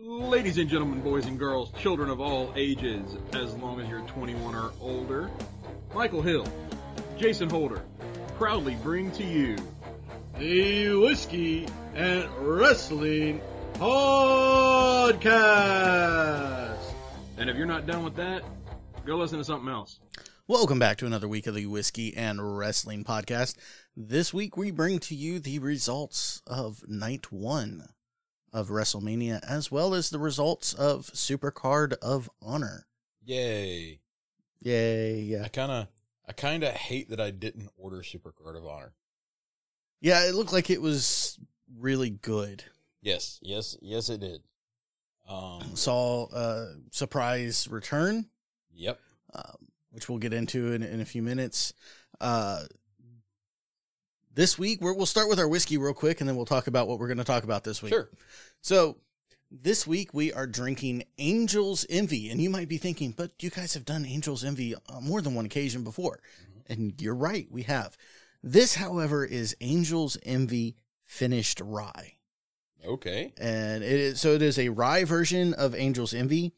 Ladies and gentlemen, boys and girls, children of all ages, as long as you're 21 or older, Michael Hill, Jason Holder, proudly bring to you the Whiskey and Wrestling Podcast. And if you're not done with that, go listen to something else. Welcome back to another week of the Whiskey and Wrestling Podcast. This week we bring to you the results of night one of WrestleMania, as well as the results of Supercard of Honor. Yay! Yay! Yeah, I kind of, I kind of hate that I didn't order Supercard of Honor. yeah. It looked like it was really good. Yes, yes, yes, it did. Um, Saw uh, surprise return, yep. um, which we'll get into in, in a few minutes. Uh, this week, we're, we'll start with our whiskey real quick, and then we'll talk about what we're going to talk about this week. Sure. So this week we are drinking Angel's Envy, and you might be thinking, but you guys have done Angel's Envy on more than one occasion before, and you're right, we have. This, however, is Angel's Envy finished rye, Okay. and it is so it is a rye version of Angel's Envy,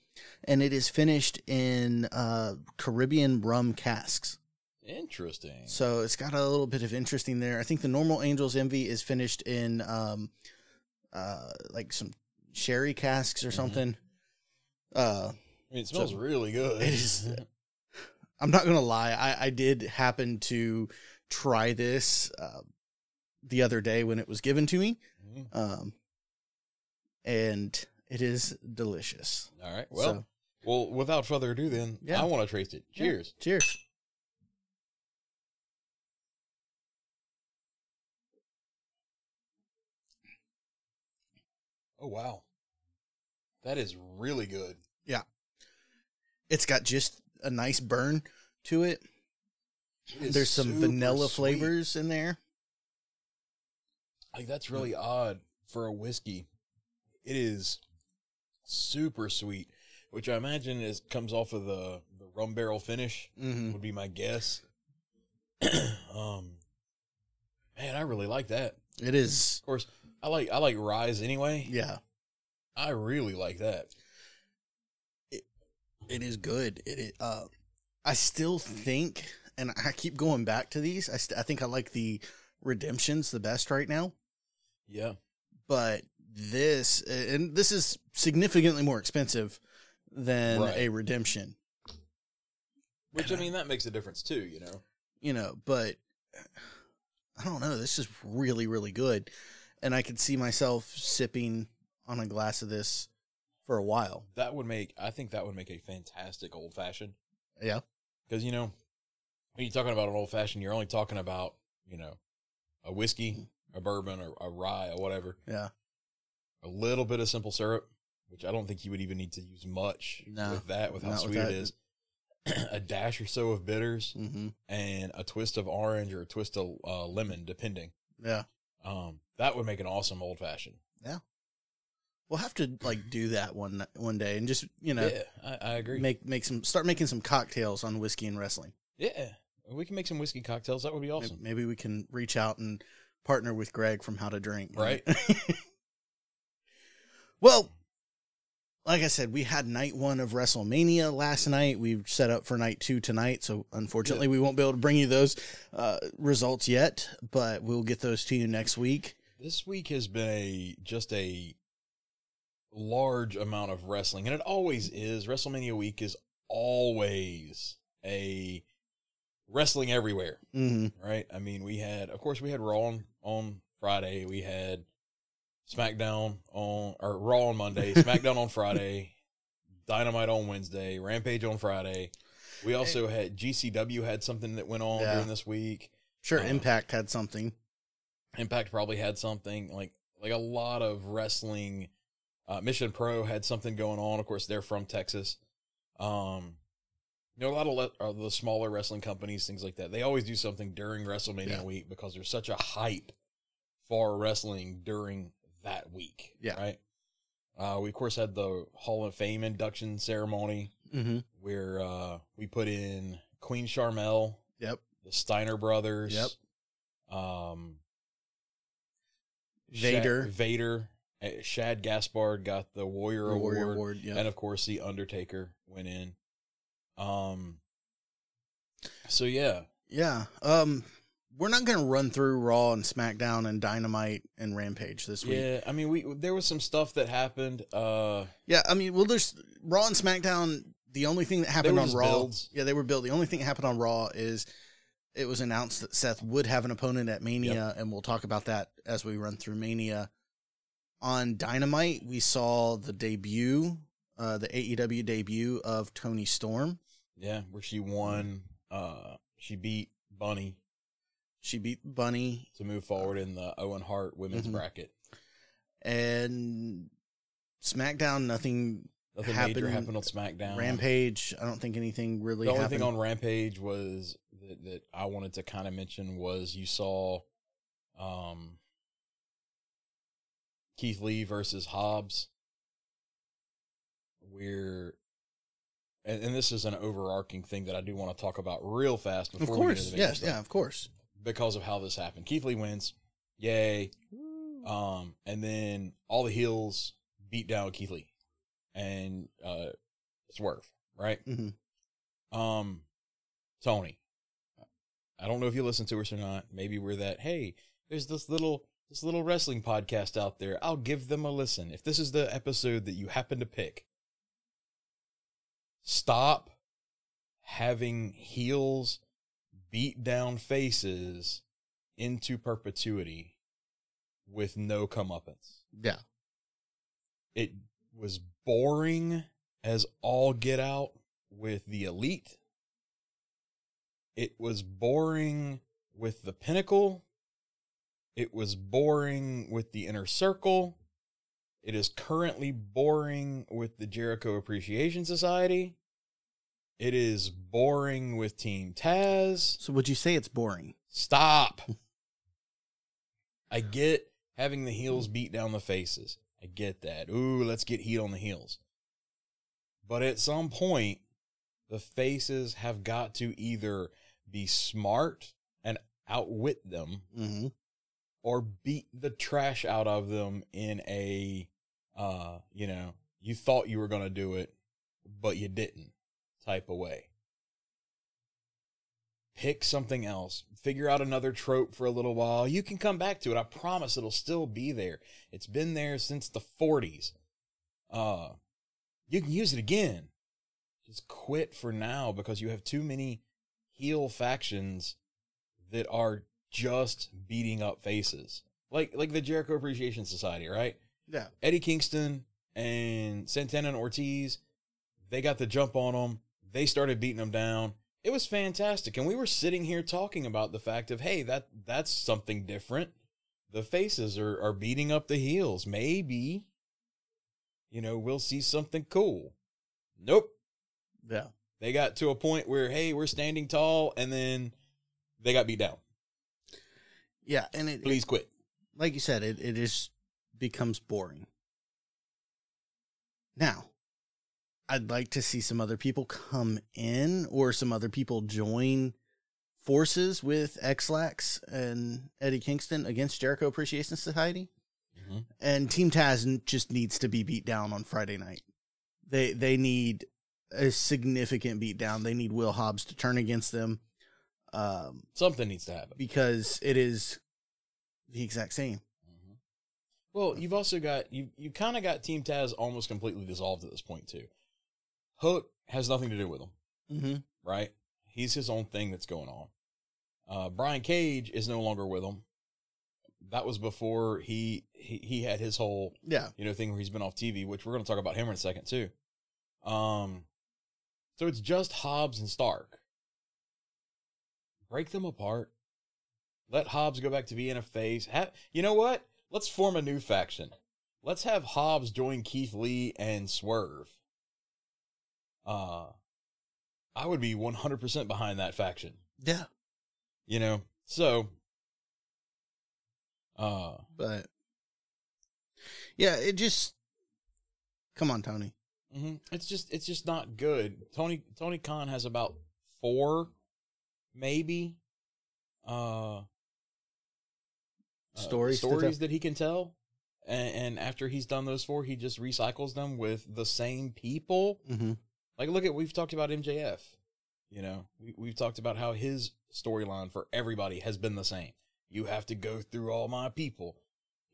and it is finished in uh, Caribbean rum casks. Interesting. So it's got a little bit of interesting there. I think the normal Angel's Envy is finished in um uh like some sherry casks or something. Uh I mean, it smells so- really good. it is I'm not gonna lie, I, I did happen to try this uh, the other day when it was given to me. Mhm. Um and it is delicious. All right. Well, So, well, without further ado, then Yeah. I want to taste it. yeah. Cheers. Oh wow, that is really good. Yeah. It's got just a nice burn to it. It There's some vanilla sweet. flavors in there. Like that's really odd for a whiskey. It is super sweet, which I imagine is comes off of the the rum barrel finish. Mm-hmm. Would be my guess. um, man, I really like that. It is, Of course, I like I like rise anyway. yeah, I really like that. It, it is good. It, is, uh, I still think, and I keep going back to these. I, st- I think I like the redemptions the best right now, Yeah, but this, and this is significantly more expensive than Right. a redemption, which I mean that makes a difference too. You know. you know. But I don't know. This is really, really good, and I could see myself sipping on a glass of this for a while. That would make I think that would make a fantastic old fashioned. Yeah. Because you know, when you're talking about an old fashioned, you're only talking about you know a whiskey, a bourbon, or a rye, or whatever. Yeah. A little bit of simple syrup, which I don't think you would even need to use much No, with that, with how not with sweet it is. a dash or so of bitters Mm-hmm. and a twist of orange or a twist of uh, lemon, depending. Yeah. Um, that would make an awesome old fashioned. Yeah. We'll have to like do that one one day and just you know Yeah, I, I agree. make make some start making some cocktails on whiskey and wrestling. yeah, we can make some whiskey cocktails. That would be awesome. Maybe we can reach out and partner with Greg from How to Drink. Right. well, like I said, we had night one of WrestleMania last night. We've set up for night two tonight, so unfortunately, we won't be able to bring you those uh, results yet, but we'll get those to you next week. This week has been a just a large amount of wrestling, and it always is. WrestleMania week is always a wrestling everywhere, hmm right? I mean, we had, of course, we had Raw on, on Friday, we had SmackDown on or Raw on Monday, SmackDown on Friday, Dynamite on Wednesday, Rampage on Friday. We also had GCW had something that went on Yeah. during this week. Sure, Uh, Impact had something. Impact probably had something like like a lot of wrestling. Uh, Mission Pro had something going on. Of course, they're from Texas. Um, you know, a lot of le- uh, the smaller wrestling companies, things like that. They always do something during WrestleMania Yeah. week because there's such a hype for wrestling during that week. Yeah. Right. Uh, we of course had the Hall of Fame induction ceremony hmm where uh, we put in Queen Sharmell, Yep. the Steiner brothers. Yep. Um, Vader. Sha- Vader, Uh, Shad Gaspard got the Warrior, The Warrior Award, Award, yeah. and of course the Undertaker went in. Um. So yeah, Yeah. Um, we're not going to run through Raw and SmackDown and Dynamite and Rampage this week. yeah. I mean, we there was some stuff that happened. Uh, Yeah, I mean, well, there's Raw and SmackDown. The only thing that happened on Raw, builds. yeah, they were built. The only thing that happened on Raw is it was announced that Seth would have an opponent at Mania, and we'll talk about that as we run through Mania. On Dynamite, we saw the debut, uh, the AEW debut of Toni Storm. yeah, where she won. Uh, she beat Bunny She beat Bunny, to move forward in the Owen Hart women's Mhm. bracket. and SmackDown. Nothing. Nothing Happened- major happened on SmackDown. Rampage. I don't think anything really. the only happened. thing on Rampage was that, that I wanted to kind of mention was you saw um, Keith Lee versus Hobbs, where, and, and this is an overarching thing that I do want to talk about real fast of before we get course, the yes, stuff, yeah, of course. Because of how this happened. Keith Lee wins, yay, um, and then all the heels beat down Keith Lee and uh, Swerve, right? Mhm. Um, Tony, I don't know if you listen to us or not. Maybe we're that. Hey, there's this little this little wrestling podcast out there. I'll give them a listen. If this is the episode that you happen to pick, stop having heels beat down faces into perpetuity with no comeuppance. Yeah. It was boring as all get out with the elite. It was boring with the pinnacle. It was boring with the inner circle. It is currently boring with the Jericho Appreciation Society. It is boring with Team Taz. So would you say it's boring? Stop. I get having the heels beat down the faces. I get that. Ooh, let's get heat on the heels. But at some point, the faces have got to either be smart and outwit them Mm-hmm. or beat the trash out of them in a uh, you know, you thought you were going to do it, but you didn't type of way. Pick something else. Figure out another trope for a little while. You can come back to it. I promise it'll still be there. It's been there since the 40s. Uh, you can use it again. Just quit for now because you have too many heel factions that are just beating up faces. Like like the Jericho Appreciation Society, right? Yeah. Eddie Kingston and Santana and Ortiz, they got the jump on them. They started beating them down. It was fantastic, and we were sitting here talking about the fact of, hey, that that's something different. The faces are are beating up the heels. Maybe, you know, we'll see something cool. Nope. Yeah. They got to a point where, hey, we're standing tall, and then they got beat down. Yeah. And it, Please quit. like you said, it, it is becomes boring. Now, I'd like to see some other people come in or some other people join forces with Xlax and Eddie Kingston against Jericho Appreciation Society. Mhm. And Team Taz just needs to be beat down on Friday night. They they need a significant beat down. They need Will Hobbs to turn against them. Um, Something needs to happen. because it is the exact same. Mhm. Well, you've also got you you kind of got Team Taz almost completely dissolved at this point too. Hook has nothing to do with him, Mm-hmm. right? He's his own thing that's going on. Uh, Brian Cage is no longer with him. That was before he he he had his whole Yeah. you know thing where he's been off TV, which we're going to talk about him in a second too. Um, so it's just Hobbs and Stark. Break them apart. Let Hobbs go back to being a face. Have, you know what? Let's form a new faction. Let's have Hobbs join Keith Lee and Swerve. Uh, I would be 100% behind that faction. Yeah. You know, so, uh, But yeah, it just come on, Tony. hmm It's just it's just not good. Tony Tony Khan has about four, maybe, uh, uh, Stories to stories that he can tell. And, and after he's done those four, he just recycles them with the same people. Mm-hmm. Like, look at we've talked about MJF. You know, we, we've talked about how his storyline for everybody has been the same. You have to go through all my people.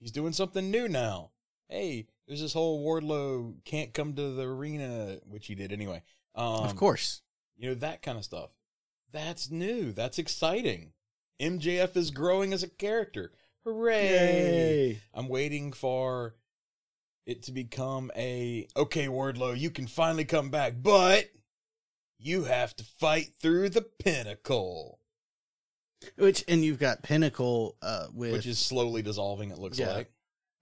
He's doing something new now. Hey, there's this whole Wardlow can't come to the arena, which he did anyway. Um, of course. you know that kind of stuff. That's new. That's exciting. MJF is growing as a character. Hooray! I'm waiting for it to become a okay, Wardlow, you can finally come back, but you have to fight through the pinnacle, Which and you've got Pinnacle uh, with which is slowly dissolving. It looks Yeah. like.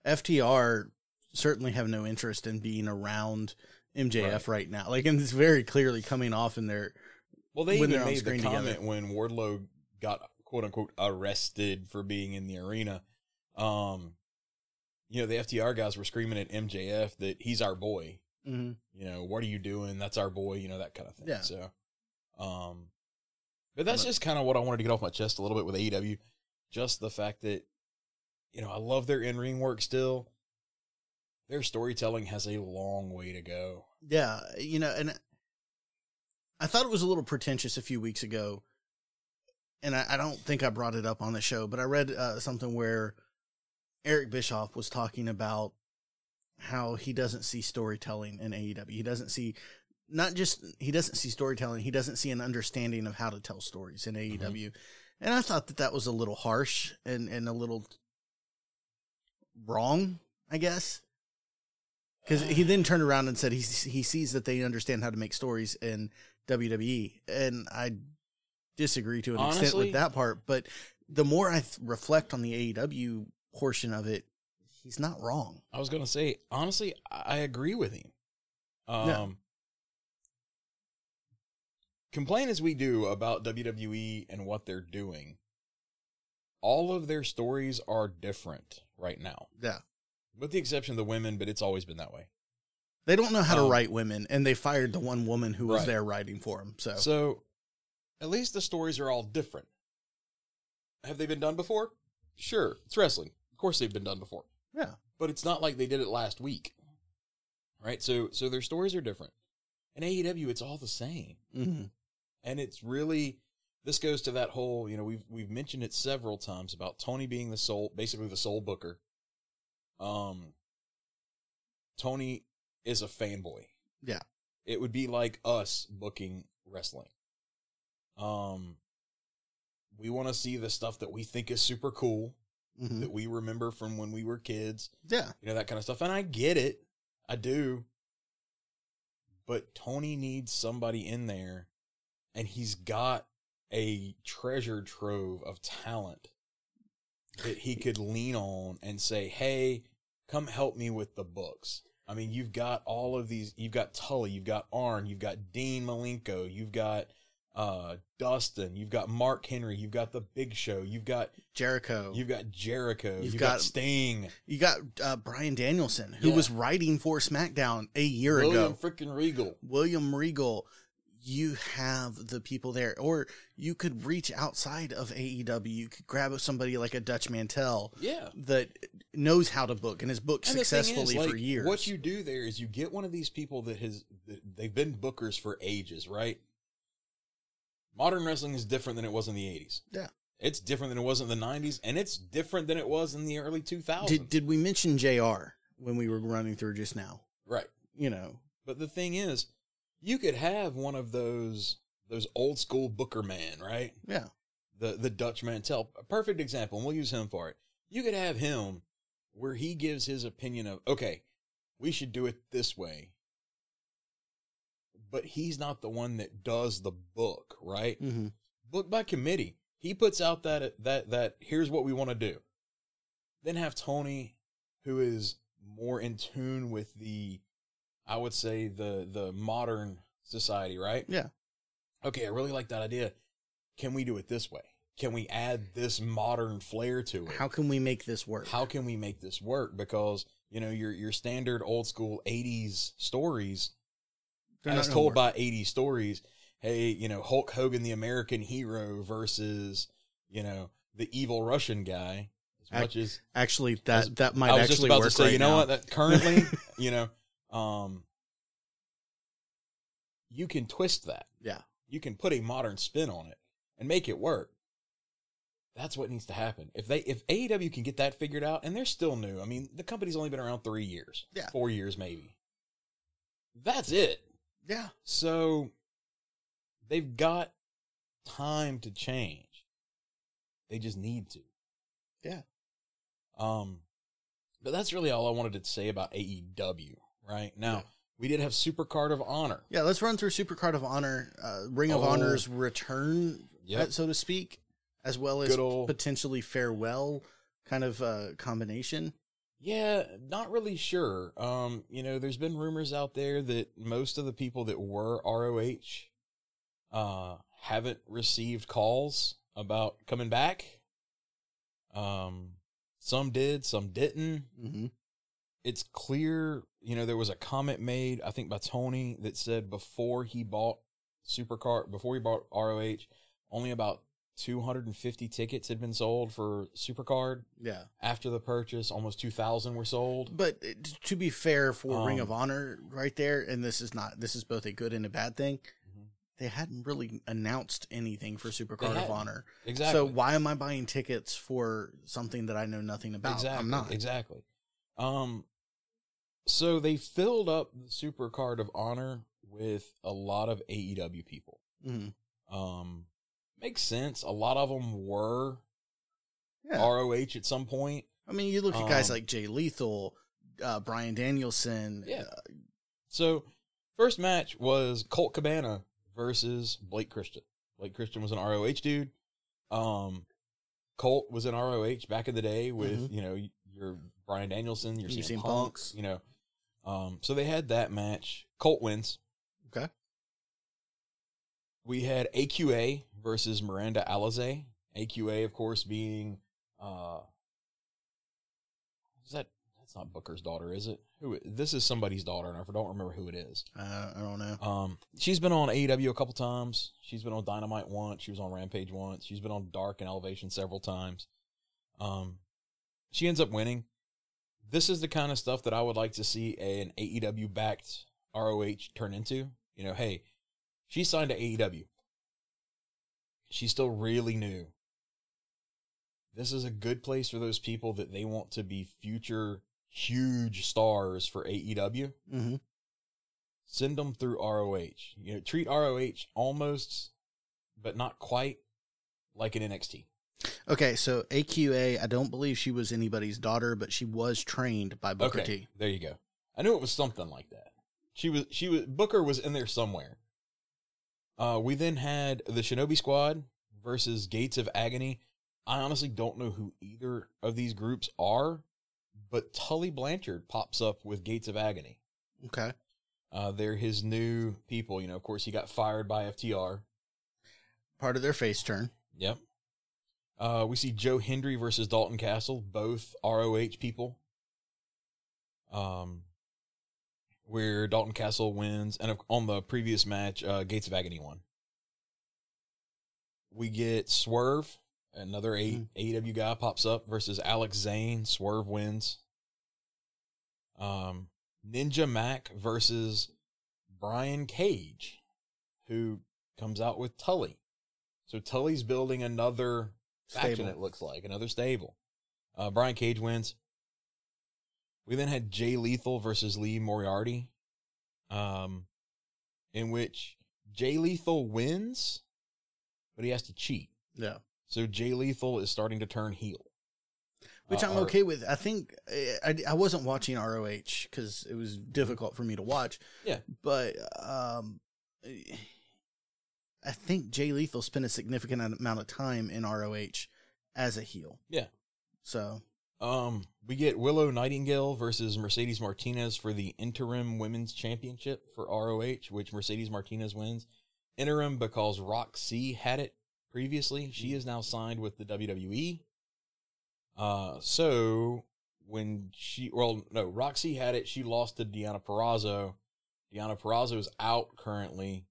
FTR certainly have no interest in being around MJF Right. right, now. Like, and it's very clearly coming off in their. Well, they when even made the screen comment together. when Wardlow got quote unquote arrested for being in the arena. Um, you know, the FTR guys were screaming at MJF that he's our boy. you know, what are you doing? That's our boy, you know, that kind of thing. Yeah. So, um, but that's just kind of what I wanted to get off my chest a little bit with AEW. Just the fact that, you know, I love their in ring work still. Their storytelling has a long way to go. Yeah, you know, and I thought it was a little pretentious a few weeks ago, and I, I don't think I brought it up on the show, but I read uh, something where Eric Bischoff was talking about how he doesn't see storytelling in AEW. He doesn't see not just he doesn't see storytelling. He doesn't see an understanding of how to tell stories in mm-hmm. AEW, and I thought that that was a little harsh and and a little wrong, I guess. Because he then turned around and said he he sees that they understand how to make stories in WWE, and I disagree to an extent with that part. But the more I th- reflect on the AEW portion of it, he's not wrong. I was gonna say, honestly, I agree with him. Um, Yeah. complain as we do about WWE and what they're doing, all of their stories are different right now, Yeah, with the exception of the women. But it's always been that way. they don't know how Um, to write women, and they fired the one woman who was Right. there writing for them. So, So, at least the stories are all different. Have they been done before? Sure, it's wrestling. Of course, they've been done before. yeah, but it's not like they did it last week, right? So, so their stories are different. In AEW, it's all the same, hmm and it's really this goes to that whole you know we've we've mentioned it several times about Tony being the sole, basically the sole booker. Um, Tony is a fanboy. Yeah. it would be like us booking wrestling. Um, we want to see the stuff that we think is super cool hmm that we remember from when we were kids yeah, you know that kind of stuff and i get it. I do. But tony needs somebody in there and he's got a treasure trove of talent that he could lean on and say hey come help me with the books. I mean you've got all of these you've got tully you've got arn you've got dean malenko you've got uh dustin you've got mark henry you've got the big show you've got Jericho. you've got jericho You've you've, got, got- sting You got uh, Brian Danielson, who Yeah. was writing for SmackDown a year William ago. freaking Regal. William Regal. You have the people there, or you could reach outside of AEW. You could grab somebody like a Dutch Mantell Yeah. that knows how to book and has booked And thing is, successfully for like, years. What you do there is you get one of these people that has they've been bookers for ages, right? Modern wrestling is different than it was in the 80s. Yeah. It's different than it was in the 90s and it's different than it was in the early 2000s. did did we mention Jr. when we were running through just now? right. You know, But the thing is, you could have one of those those old school booker man, right? yeah, the the Dutch Mantell, a perfect example, and we'll use him for it. You could have him where he gives his opinion of, okay, we should do it this way, but he's not the one that does the book, right? hmm Book by committee. He puts out that that that here's what we want to do. Then have Tony, who is more in tune with the, I would say the the modern society, right? yeah, okay, I really like that idea. Can we do it this way? Can we add this modern flair to it? how can we make this work? How can we make this work? Because you know your your standard old school '80s stories, They're as told by 80 stories. Hey, you know Hulk Hogan, the American hero, versus you know the evil Russian guy. As much as Actually, that I was- that might actually work say, right you know now. what? That currently, you know, um, you can twist that. Yeah. You can put a modern spin on it and make it work. That's what needs to happen. If they if AEW can get that figured out, and they're still new. I mean, the company's only been around three years. Yeah. Four years maybe. That's it. Yeah. So they've got time to change. They just need to. Yeah. Um but that's really all I wanted to say about AEW, right? Now, Yeah. we did have Super Card of Honor. Yeah, let's run through Super Card of Honor, uh, Ring of Oh. Honor's return, Yep. uh, so to speak, as well as Good ol' potentially farewell kind of uh, combination. Yeah, not really sure. Um, you know, there's been rumors out there that most of the people that were ROH uh haven't received calls about coming back. Um some did, some didn't. Mm-hmm. It's clear, you know, there was a comment made, I think by Tony, that said before he bought Supercard, before he bought ROH, only about 250 tickets had been sold for Supercard. Yeah, After the purchase, almost 2,000 were sold. but uh, to be fair for Ring Um, of Honor, right there, and this is not this is both a good and a bad thing. Mhm. They hadn't really announced anything for Supercard of. Honor, Exactly. so why am I buying tickets for something that I know nothing about? exactly. I'm not. Exactly. Um, so they filled up the Super Card of Honor with a lot of AEW people. Mhm. Um, makes sense. A lot of them were Yeah, ROH at some point. I mean, you look at guys Um, like Jay Lethal, uh, Brian Danielson. Yeah. uh, So, first match was Colt Cabana versus Blake Christian. Blake Christian was an ROH dude. Um, Colt was in ROH back in the day with Mhm. you know your Brian Danielson, your Your CM CM Punks, Punks. you know. Um, so they had that match. Colt wins. Okay. We had AQA versus Miranda Alizé. AQA, of course, being uh, is that that's not Booker's daughter, is it? Who? This is somebody's daughter, and I don't remember who it is. uh, I don't know. Um, she's been on AEW a couple times. She's been on Dynamite once. She was on Rampage once. She's been on Dark and Elevation several times. Um, she ends up winning. This is the kind of stuff that I would like to see an AEW backed ROH turn into. You know, hey, she signed to AEW. She's still really new. This is a good place for those people that they want to be future huge stars for AEW hmm send them through ROH. You know, treat ROH almost, but not quite, like an NXT. Okay, so AQA, I don't believe she was anybody's daughter, but she was trained by Booker okay, T. there you go. I knew it was something like that. She was, she was Booker was in there somewhere. Uh, we then had the Shinobi Squad versus Gates of Agony. I honestly don't know who either of these groups are, but Tully Blanchard pops up with Gates of Agony. Okay. Uh, they're his new people. You know, of course, he got fired by FTR. Part of their face turn. Yep. Uh, we see Joe Hendry versus Dalton Castle, both ROH people. Um, where Dalton Castle wins, and on the previous match, uh, Gates of Agony won. We get Swerve, another A- Mhm. AEW guy pops up versus Alex Zayne. Swerve wins. Um, Ninja Mack versus Brian Cage, who comes out with Tully. So Tully's building another faction, Stable. it looks like, another stable. Uh, Brian Cage wins. We then had Jay Lethal versus Lee Moriarty, um, in which Jay Lethal wins, but he has to cheat. Yeah. So Jay Lethal is starting to turn heel. Which Uh, I'm or- okay with. I think I, I wasn't watching ROH because it was difficult for me to watch. Yeah. But um, I think Jay Lethal spent a significant amount of time in ROH as a heel. Yeah. So Um, we get Willow Nightingale versus Mercedes Martinez for the interim women's championship for ROH, which Mercedes Martinez wins. Interim because Roxy had it previously. She is now signed with the WWE. Uh, so when she, well, no, Roxy had it. She lost to Deonna Purrazzo. Deonna Purrazzo is out currently.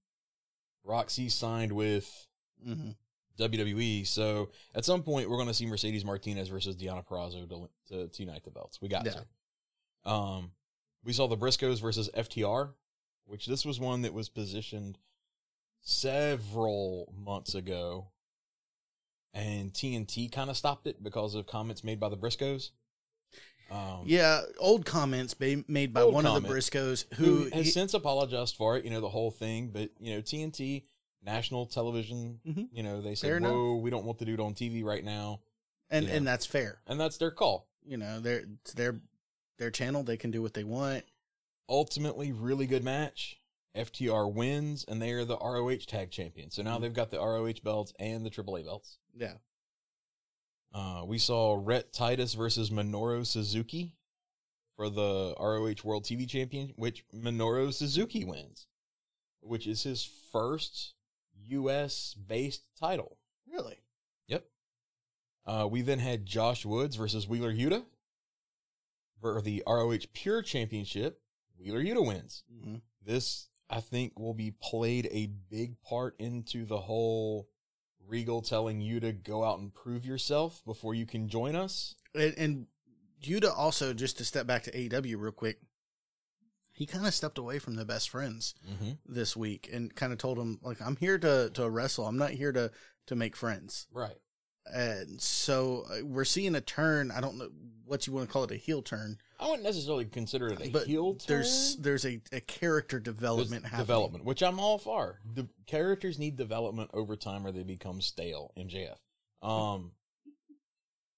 Roxy signed with mhm. WWE. So at some point, we're going to see Mercedes Martinez versus Deonna Purrazzo to, to, to unite the belts. We got Yeah. to. Um, we saw the Briscoes versus FTR, which this was one that was positioned several months ago, and TNT kind of stopped it because of comments made by the Briscoes. Um, Yeah, old comments made by one of the Briscoes who who has he- since apologized for it, you know, the whole thing. But, you know, TNT, national television, Mhm. you know, they Fair said, enough. whoa, we don't want the dude on TV right now. and yeah. and that's fair. And that's their call. You know, it's their their channel. They can do what they want. Ultimately, really good match. FTR wins, and they are the ROH tag champions. So now Mhm. they've got the ROH belts and the AAA belts. Yeah, Uh, we saw Rhett Titus versus Minoru Suzuki for the ROH World TV Champion, which Minoru Suzuki wins, which is his first U.S. based title. really. Yep. Uh, we then had Josh Woods versus Wheeler Yuta for the ROH Pure Championship. Wheeler Yuta wins. hmm This, I think, will be played a big part into the whole Regal telling you to go out and prove yourself before you can join us. And, and Yuta also just to step back to AEW real quick. He kind of stepped away from the best friends Mm-hmm. this week and kind of told him like I'm here to to wrestle. I'm not here to to make friends. Right. And so uh, we're seeing a turn. I don't know what you want to call it, a heel turn. I wouldn't necessarily consider it a but heel turn. there's there's a, a character There's development happening. development, which I'm all for. The characters need development over time, or they become stale. MJF. Um,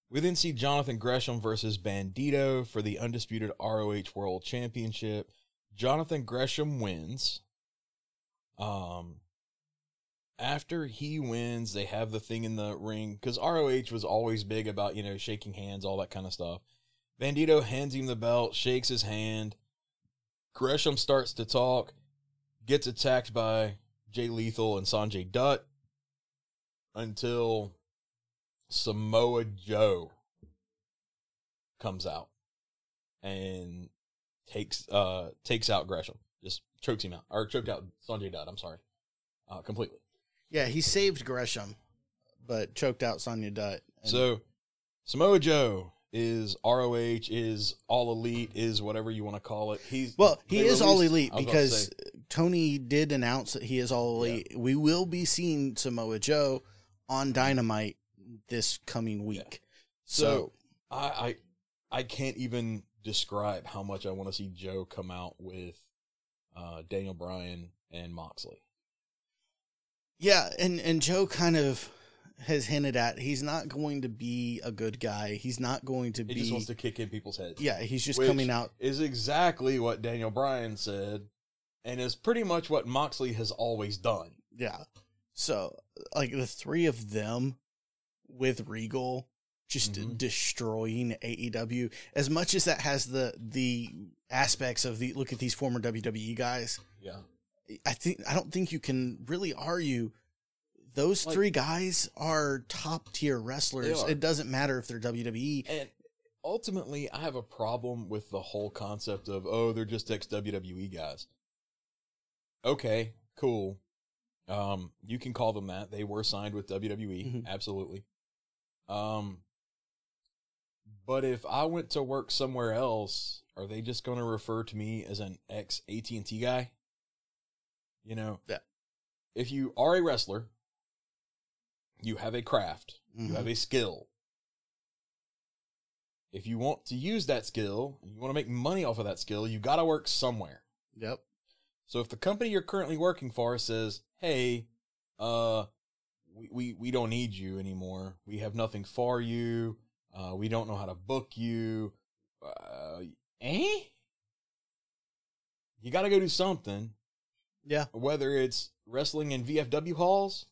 we then see Jonathan Gresham versus Bandito for the undisputed ROH World Championship. Jonathan Gresham wins. Um, after he wins, they have the thing in the ring because ROH was always big about you know shaking hands, all that kind of stuff. Bandito hands him the belt, shakes his hand. Gresham starts to talk, gets attacked by Jay Lethal and Sanjay Dutt until Samoa Joe comes out and takes uh takes out Gresham. Just chokes him out. Or choked out Sanjay Dutt, I'm sorry. Uh completely. Yeah, he saved Gresham, but choked out Sanjay Dutt. And- So Samoa Joe is ROH, is all elite, is whatever you want to call it. He's well, he is all elite because Tony did announce that he is all elite. We will be seeing Samoa Joe on Dynamite this coming week. So, So- I, I I can't even describe how much I want to see Joe come out with uh, Daniel Bryan and Moxley. yeah, and and Joe kind of has hinted at he's not going to be a good guy. He's not going to He be. just wants to kick in people's heads. yeah, he's just coming out. Is exactly what Daniel Bryan said, and is pretty much what Moxley has always done. Yeah. So, like the three of them with Regal just Mhm. destroying AEW as much as that has the the aspects of the look at these former WWE guys. Yeah. I think I don't think you can really argue those Like- three guys are top tier wrestlers. It doesn't matter if they're WWE. And ultimately, I have a problem with the whole concept of, oh, they're just ex WWE guys. Okay, cool. Um, you can call them that. They were signed with WWE, Mhm. absolutely. Um, but if I went to work somewhere else, are they just going to refer to me as an ex AT and T guy? You know, Yeah. If you are a wrestler, you have a craft, Mhm. you have a skill. If you want to use that skill, you want to make money off of that skill, you got to work somewhere. Yep. So if the company you're currently working for says, "Hey, uh, we we, we don't need you anymore. We have nothing for you. Uh, we don't know how to book you." Uh, eh? You got to go do something. Yeah. Whether it's wrestling in VFW halls,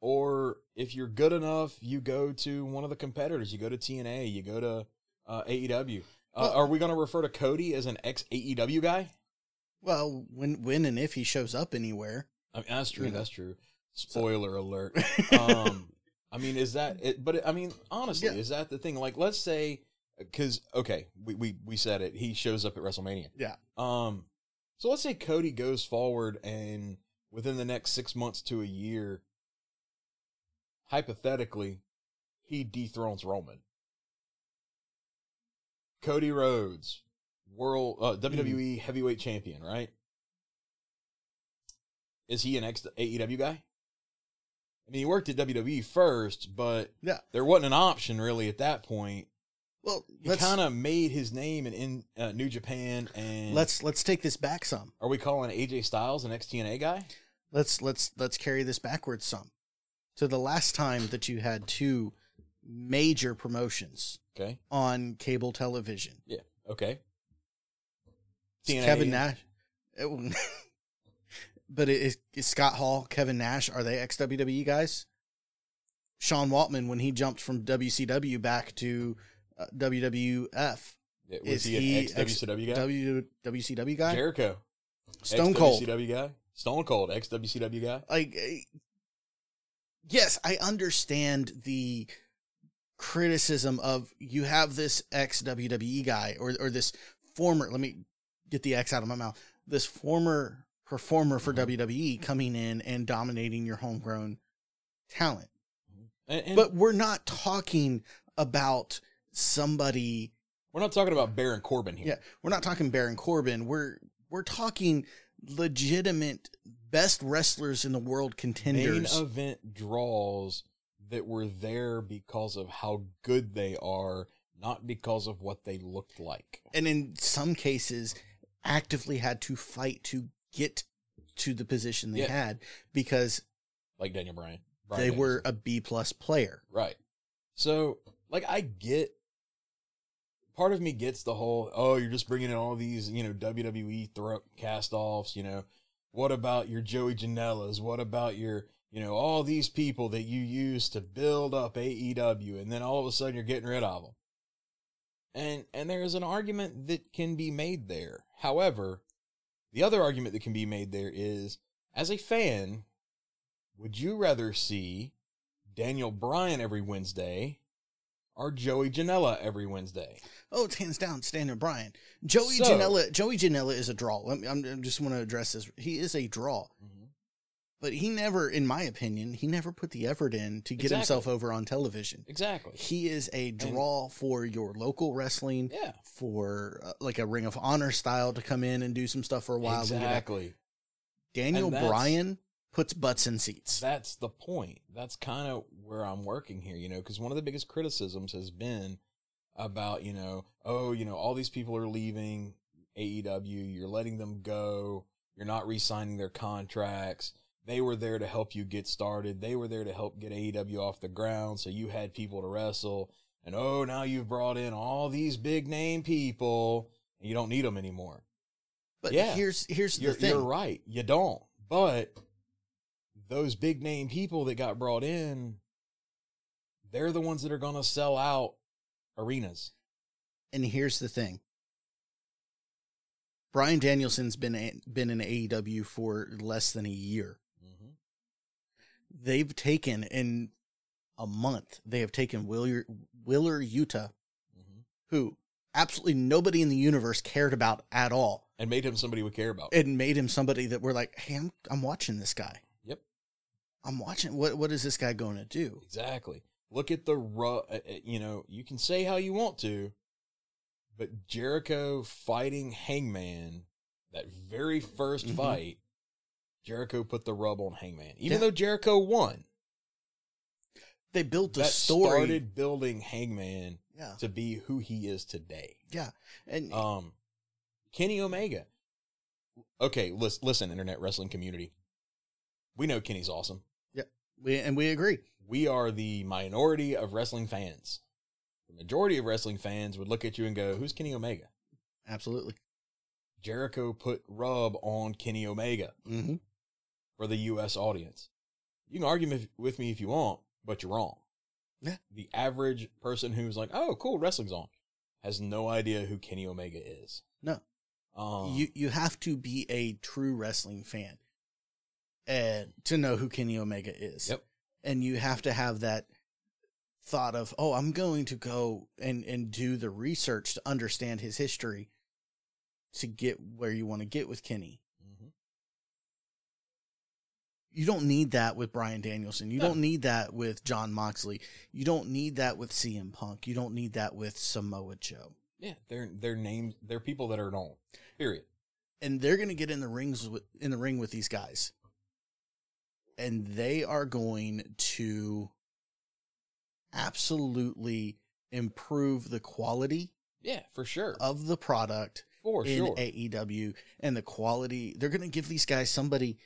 or if you're good enough, you go to one of the competitors. You go to TNA. You go to uh, AEW. Uh, Well- are we going to refer to Cody as an ex AEW guy? Well, when when and if he shows up anywhere. I mean, that's true. You know. That's true. Spoiler alert. Um, I mean, is that it? But I mean, honestly, Yeah. is that the thing? Like, let's say, because okay, we, we we said it. He shows up at WrestleMania. Yeah. Um, so let's say Cody goes forward and within the next six months to a year, hypothetically, he dethrones Roman. Cody Rhodes, world uh, WWE heavyweight champion, right? Is he an ex AEW guy? I mean, he worked at WWE first, but Yeah. there wasn't an option really at that point. Well, He kind of made his name in, in uh, New Japan, and let's let's take this back some. are we calling AJ Styles an ex-TNA guy? Let's let's let's carry this backwards some. To the last time that you had two major promotions Okay, on cable television. yeah, okay. It's Kevin Nash. but it is, is Scott Hall, Kevin Nash, are they ex WWE guys? Sean Waltman, when he jumped from WCW back to uh, WWF, Yeah, is Was he an ex WCW guy? W, WCW guy? Jericho, Stone Cold. WCW guy. Stone Cold, ex WCW guy. like eh, yes i understand the criticism of you have this ex wwe guy or or this former let me get the x out of my mouth this former performer for Mhm. wwe coming in and dominating your homegrown talent And, and but we're not talking about somebody we're not talking about Baron Corbin here. yeah we're not talking baron corbin we're we're talking legitimate best wrestlers in the world contenders. Main event draws that were there because of how good they are, not because of what they looked like. and in some cases actively had to fight to get to the position they Yeah. had because Like Daniel Bryan. Bryan they were a B plus player. right. So, like, I get. Part of me gets the whole, oh, you're just bringing in all these, you know, WWE throw cast offs. You know, what about your Joey Janela's? What about your, you know, all these people that you use to build up AEW, and then all of a sudden you're getting rid of them. And and there is an argument that can be made there. However, the other argument that can be made there is, as a fan, would you rather see Daniel Bryan every Wednesday or Joey Janela every Wednesday? Oh, it's hands down, Stan Bryan. Joey So- Janela. Joey Janela is a draw. Let me, I'm, I just want to address this. He is a draw, mm-hmm. But he never, in my opinion, he never put the effort in to get Exactly. himself over on television. Exactly. He is a draw for your local wrestling, Yeah. for uh, like a Ring of Honor style to come in and do some stuff for a while. then get back. Exactly. Daniel Bryan puts butts in seats. That's the point. That's kind of where I'm working here, you know, because one of the biggest criticisms has been about, you know, oh, you know, all these people are leaving AEW, you're letting them go, you're not re signing their contracts. They were there to help you get started. They were there to help get AEW off the ground. So you had people to wrestle. And oh, now you've brought in all these big name people and you don't need them anymore. But Yeah. here's here's You're, the thing. you're right. You don't. But those big name people that got brought in, they're the ones that are going to sell out arenas. And here's the thing. Brian Danielson's been a, been in AEW for less than a year. They've taken in a month. They have taken Wheeler Wheeler Yuta, who absolutely nobody in the universe cared about at all, And made him somebody we care about. and made him somebody that we're like, "Hey, I'm I'm watching this guy. Yep. I'm watching. What what is this guy going to do?" Exactly. Look at the ru- uh, uh, you know, you can say how you want to, but Jericho fighting Hangman, that very 1st Mhm. fight, Jericho put the rub on Hangman. Even Yeah. though Jericho won, They built the that story. started building Hangman yeah, to be who he is today. yeah, and Um, Kenny Omega. Okay, listen, listen, internet wrestling community. We know Kenny's awesome. we and we agree. We are the minority of wrestling fans. The majority of wrestling fans would look at you and go, "Who's Kenny Omega?" Absolutely. Jericho put rub on Kenny Omega hmm for the U.S. audience. You can argue with- me if you want, but you're wrong. Yeah. The average person who's like, "Oh, cool, wrestling's on," has no idea who Kenny Omega is. No. Um, you you have to be a true wrestling fan and to know who Kenny Omega is. Yep. And you have to have that thought of, oh, I'm going to go and and do the research to understand his history to get where you want to get with Kenny. You don't need that with Brian Danielson. You No. don't need that with Jon Moxley. You don't need that with CM Punk. You don't need that with Samoa Joe. Yeah, they're they're names. They're people that are known. Period. and they're going to get in the rings with, in the ring with these guys and they are going to absolutely improve the quality Yeah, for sure. of the product for in sure. AEW and the quality they're going to give these guys somebody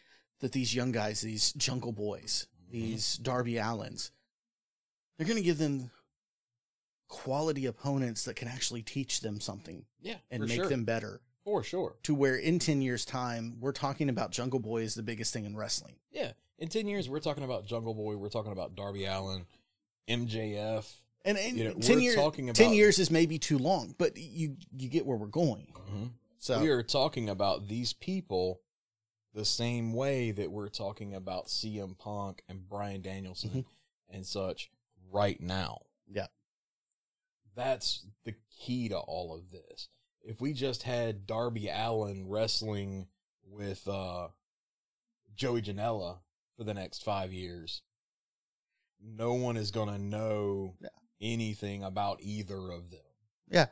that these young guys these jungle boys Mm-hmm. these Darby Allins they're going to give them quality opponents that can actually teach them something yeah, and make sure. them better for sure. to where in 10 years time we're talking about jungle boy is the biggest thing in wrestling Yeah, in ten years we're talking about Jungle Boy. We're talking about Darby Allin, MJF. and, and You know, 10 we're years talking 10 years is maybe too long but you you get where we're going so We are talking about these people the same way that we're talking about CM Punk and Bryan Danielson Mhm. and such right now. Yeah. That's the key to all of this. If we just had Darby Allin wrestling with uh, Joey Janela for the next five years, no one is going to know Yeah. anything about either of them. yeah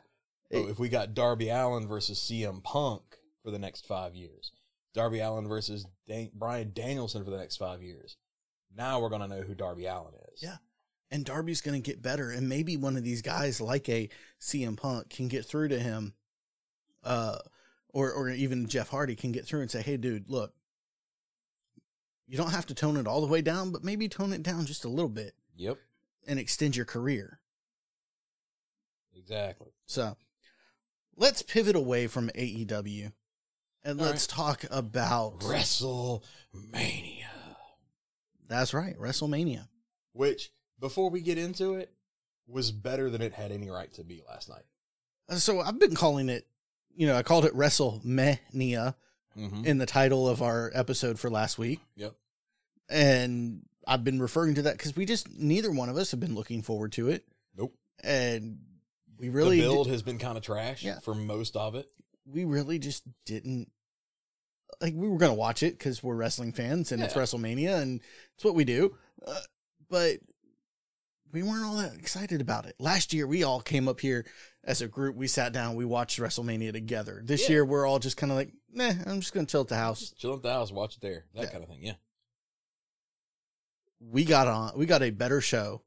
So if we got Darby Allin versus CM Punk for the next five years, Darby Allin versus Dan- Bryan Danielson for the next five years, now we're going to know who Darby Allin is. Yeah. and Darby's going to get better and maybe one of these guys like a CM Punk can get through to him uh or or even Jeff Hardy can get through and say hey dude look you don't have to tone it all the way down but maybe tone it down just a little bit Yep. and extend your career Exactly. So let's pivot away from AEW and All let's talk about WrestleMania. That's right, WrestleMania. Which, before we get into it, was better than it had any right to be last night. Uh, So I've been calling it, you know, I called it WrestleMania Mm-hmm. in the title of our episode for last week. Yep. And I've been referring to that because we just, neither one of us have been looking forward to it. Nope. And we really, the build di- has been kind of trash Yeah. for most of it. We really just didn't, like, we were going to watch it because we're wrestling fans and it's WrestleMania and it's what we do. Uh, but we weren't all that excited about it. Last year, we all came up here as a group. We sat down, we watched WrestleMania together. This Yeah. year, we're all just kind of like, nah, I'm just going to chill at the house. Just chill at the house, watch it there, that Yeah. kind of thing. Yeah. We got on, we got a better show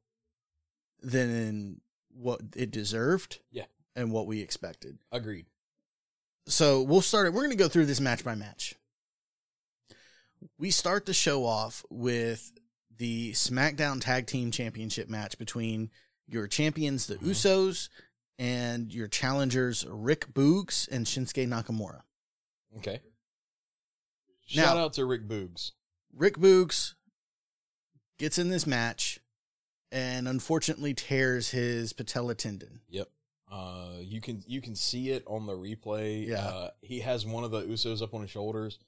than what it deserved. Yeah. And what we expected. Agreed. So we'll start it. We're going to go through this match by match. We start the show off with the SmackDown Tag Team Championship match between your champions, the Mhm. Usos, and your challengers, Rick Boogs and Shinsuke Nakamura. Okay. Now- Shout out to Rick Boogs. Rick Boogs gets in this match and unfortunately tears his patella tendon. Yep. Uh, you can you can see it on the replay. Yeah. Uh, he has one of the Usos up on his shoulders.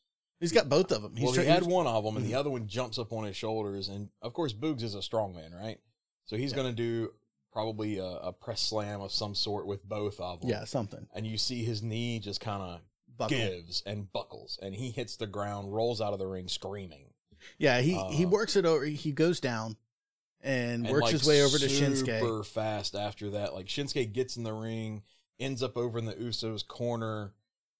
He's got both of them. He's well, he had one of them, and the other one jumps up on his shoulders. And of course, Boogs is a strong man, right? So he's Yeah. going to do probably a, a press slam of some sort with both of them. Yeah, something. And you see his knee just kind of gives and buckles, and he hits the ground, rolls out of the ring screaming. Yeah, he, he Uh, works it over. He goes down and, and, works like, his way over to Shinsuke. Super fast after that. Like Shinsuke gets in the ring, ends up over in the Usos corner,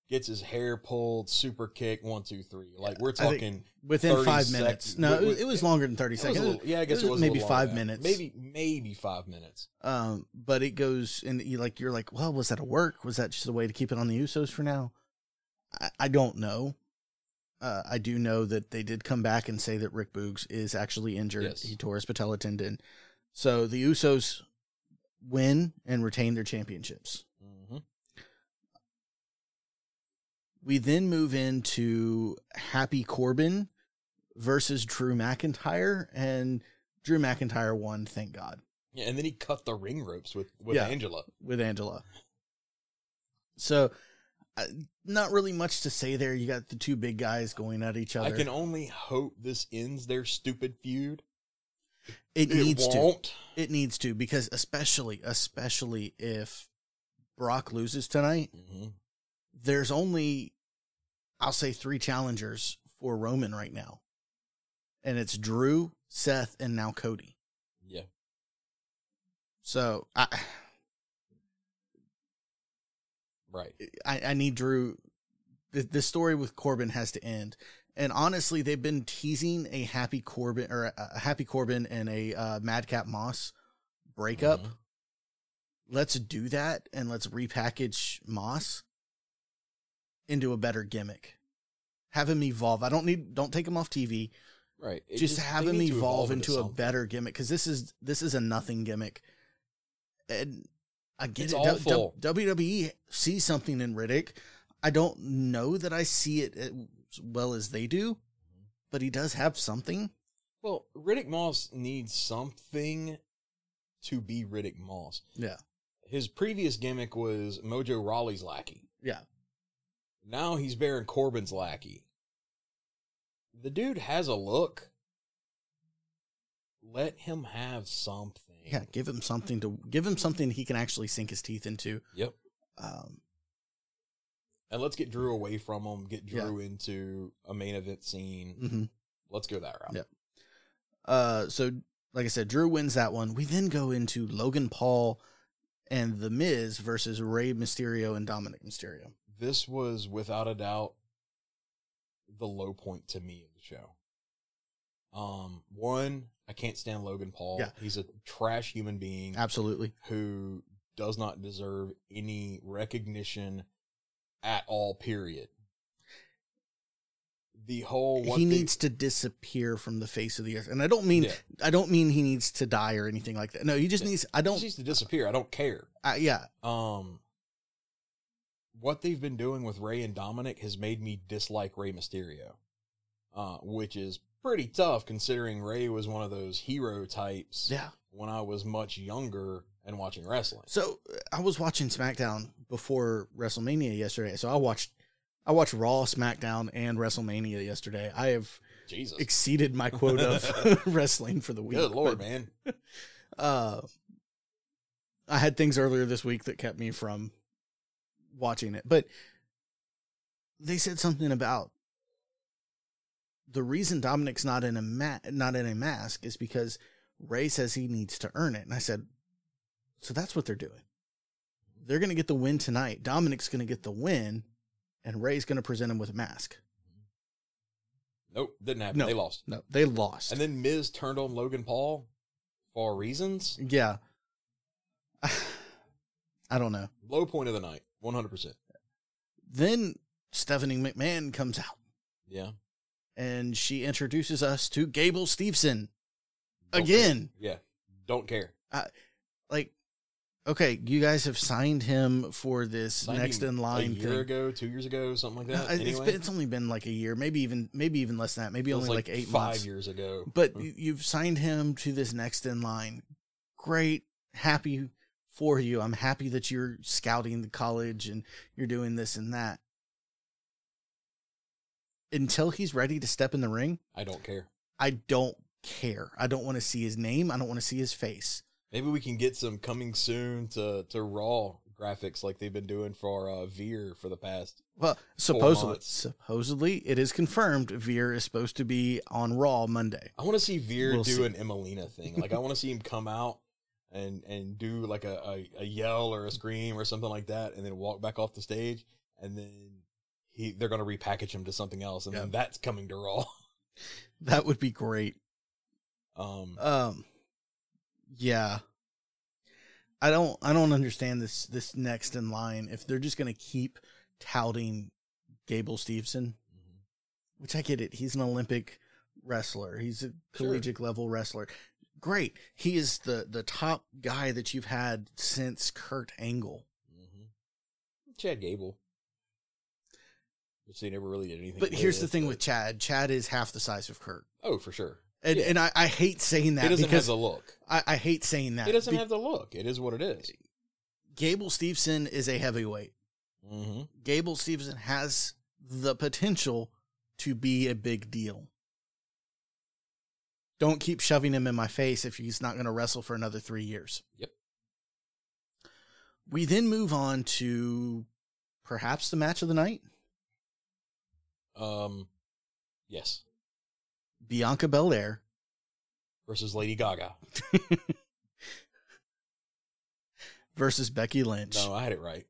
gets his hair pulled, super kick, one, two, three. Like we're talking within 30 five minutes. No, it was, it was longer than thirty seconds. little- yeah, I guess it was, a maybe little five minutes. Maybe maybe five minutes. Um, but it goes and you like you're like, well, was that a work? Was that just a way to keep it on the Usos for now? I, I don't know. Uh, I do know that they did come back and say that Rick Boogs is actually injured. Yes. He tore his patella tendon. So the Usos win and retain their championships. hmm We then move into Happy Corbin versus Drew McIntyre, and Drew McIntyre won, thank God, Yeah, and then he cut the ring ropes with with Yeah. Angela. with Angela. So, not really much to say there. You got the two big guys going at each other. I can only hope this ends their stupid feud. it needs to. won't. It needs to because especially, especially if Brock loses tonight, Mhm. there's only, I'll say, three challengers for Roman right now. and it's Drew, Seth, and now Cody. Yeah. So I Right. I, I need Drew. The, the story with Corbin has to end. And honestly, they've been teasing a happy Corbin or a, happy Corbin and a uh, Madcap Moss breakup. Mhm. Let's do that and let's repackage Moss into a better gimmick. Have him evolve. I don't need. Don't take him off TV. Right. It just, have him to evolve into a better gimmick because this is this is a nothing gimmick. And I get It's it. Awful. WWE sees something in Riddick. I don't know that I see it as well as they do, but he does have something. Well, Riddick Moss needs something to be Riddick Moss. Yeah, His previous gimmick was Mojo Rawley's lackey. yeah. Now he's Baron Corbin's lackey. The dude has a look. Let him have something. Yeah, give him something to give him something he can actually sink his teeth into. Yep. Um, And let's get Drew away from him. Get Yeah. Drew into a main event scene. mhm. Let's go that route. Yep. Uh, so like I said, Drew wins that one. We then go into Logan Paul and The Miz versus Rey Mysterio and Dominik Mysterio. This was without a doubt the low point to me of the show. Um, one, I can't stand Logan Paul. Yeah. He's a trash human being Absolutely. who does not deserve any recognition at all. Period. The whole what he they- needs to disappear from the face of the earth. And I don't mean Yeah. I don't mean he needs to die or anything like that. No, he just Yeah. needs I don't needs to disappear. I don't care. I, yeah. Um, what they've been doing with Rey and Dominik has made me dislike Rey Mysterio, uh, which is pretty tough considering Rey was one of those hero types Yeah. when I was much younger and watching wrestling. So I was watching SmackDown before WrestleMania yesterday. So I watched I watched Raw, SmackDown, and WrestleMania yesterday. I have Jesus, exceeded my quota of wrestling for the week. good lord, but, man! Uh, I had things earlier this week that kept me from watching it, but they said something about the reason Dominik's not in a ma- not in a mask is because Rey says he needs to earn it, and I said, so that's what they're doing. They're going to get the win tonight. Dominik's going to get the win, and Rey's going to present him with a mask. Nope, didn't happen. No. They lost, No, they lost. and then Miz turned on Logan Paul for reasons. yeah, I don't know. Low point of the night, one hundred percent. Then Stephanie McMahon comes out Yeah, and she introduces us to Gable Steveson. Don't Again. care. Yeah, don't care. Like, okay, you guys have signed him for this next in line a year thing. ago, two years ago, something like No, that. it's, anyway, been, it's only been like a year, maybe even maybe even less than that. Maybe only like, eight five months. years ago. But mm. you- you've signed him to this next in line. Great, happy for you. I'm happy that you're scouting the college and you're doing this and that. Until he's ready to step in the ring, I don't care. I don't care. I don't want to see his name. I don't want to see his face. Maybe we can get some coming soon to to Raw graphics like they've been doing for uh, Veer for the past. Well, supposedly, supposedly it is confirmed. Veer is supposed to be on Raw Monday. I want to see Veer We'll do see. an Emmalina thing. Like I want to see him come out and and do like a, a a yell or a scream or something like that, and then walk back off the stage, and then he they're gonna repackage him to something else, and Yeah. then that's coming to Raw. That would be great. Um, Um, yeah. I don't. I don't understand this. This next in line. If they're just gonna keep touting Gable Steveson, mhm. which I get it. He's an Olympic wrestler. He's a Sure. collegiate level wrestler. Great. He is the the top guy that you've had since Kurt Angle. Mhm. Chad Gable, which they never really did anything. But here's the thing but- with Chad. Chad is half the size of Kurt. oh for sure. And, Yeah. and I, I hate saying that He doesn't because have the look. I, I hate saying that. He doesn't Be- have the look. It is what it is. Gable Steveson is a heavyweight. Mm-hmm. Gable Stevenson has the potential to be a big deal. Don't keep shoving him in my face if he's not going to wrestle for another three years. Yep. We then move on to perhaps the match of the night. Um, yes. Bianca Belair versus Lady Gaga. versus Becky Lynch. No, I had it right.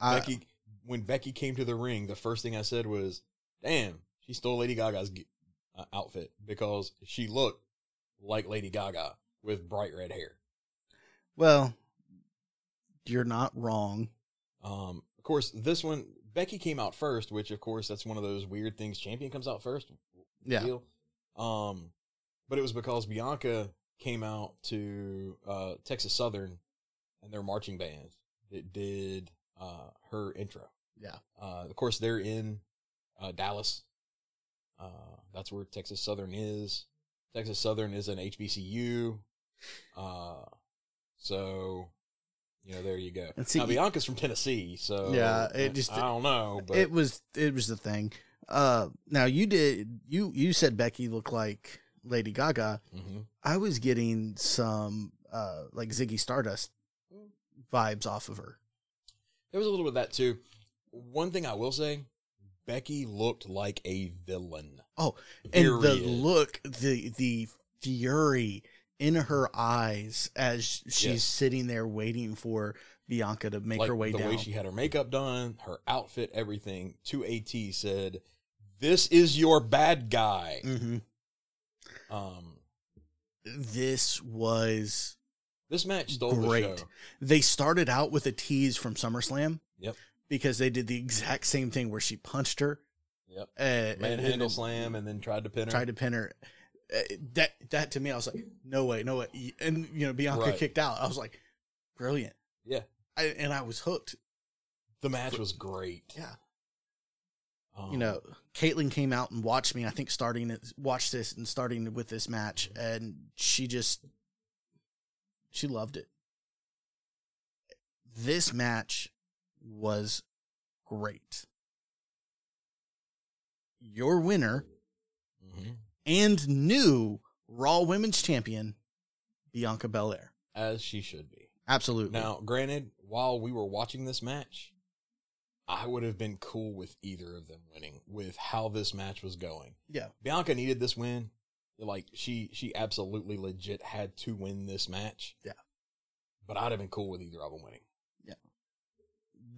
I- Becky, when Becky came to the ring, the first thing I said was, "Damn, she stole Lady Gaga's g- uh, outfit because she looked like Lady Gaga with bright red hair." well, you're not wrong. Um, of course, this one Becky came out first, which of course that's one of those weird things. Champion comes out first. Yeah. Deal. Um, but it was because Bianca came out to uh, Texas Southern and their marching band that did uh, her intro. Yeah. Uh, of course, they're in uh, Dallas. Uh, that's where Texas Southern is. Texas Southern is an HBCU. Uh, so, you know, there you go. See- now, Bianca's from Tennessee, so Yeah, it just- I don't know, but it was it was the thing. Uh, now you did you you said Becky looked like Lady Gaga. Mhm. I was getting some uh like Ziggy Stardust vibes off of her. there was a little bit of that too. One thing I will say, Becky looked like a villain. Oh, and the look, the the fury in her eyes as she's Yes. sitting there waiting for Bianca to make like her way the down. way she had her makeup done, her outfit, everything. To AT said, "This is your bad guy." hmm Um, This was this match stole Great. the show. they started out with a tease from SummerSlam. Yep. Because they did the exact same thing where she punched her, Yep. uh, and, Manhandle and slam and then tried to pin her. tried to pin her. Uh, that that to me, I was like, no way, no way. And you know, Bianca Right. kicked out. I was like, brilliant. Yeah. I, and I was hooked. the match was great. Yeah. Um, you know, Caitlyn came out and watched me. I think starting it, watched this and starting with this match, and she just she loved it. This match was great. Your winner mhm. And new Raw Women's Champion, Bianca Belair. as she should be. Absolutely. Now, granted, while we were watching this match, I would have been cool with either of them winning with how this match was going. yeah, Bianca needed this win. Like she she absolutely legit had to win this match. Yeah. But I'd have been cool with either of them winning. Yeah.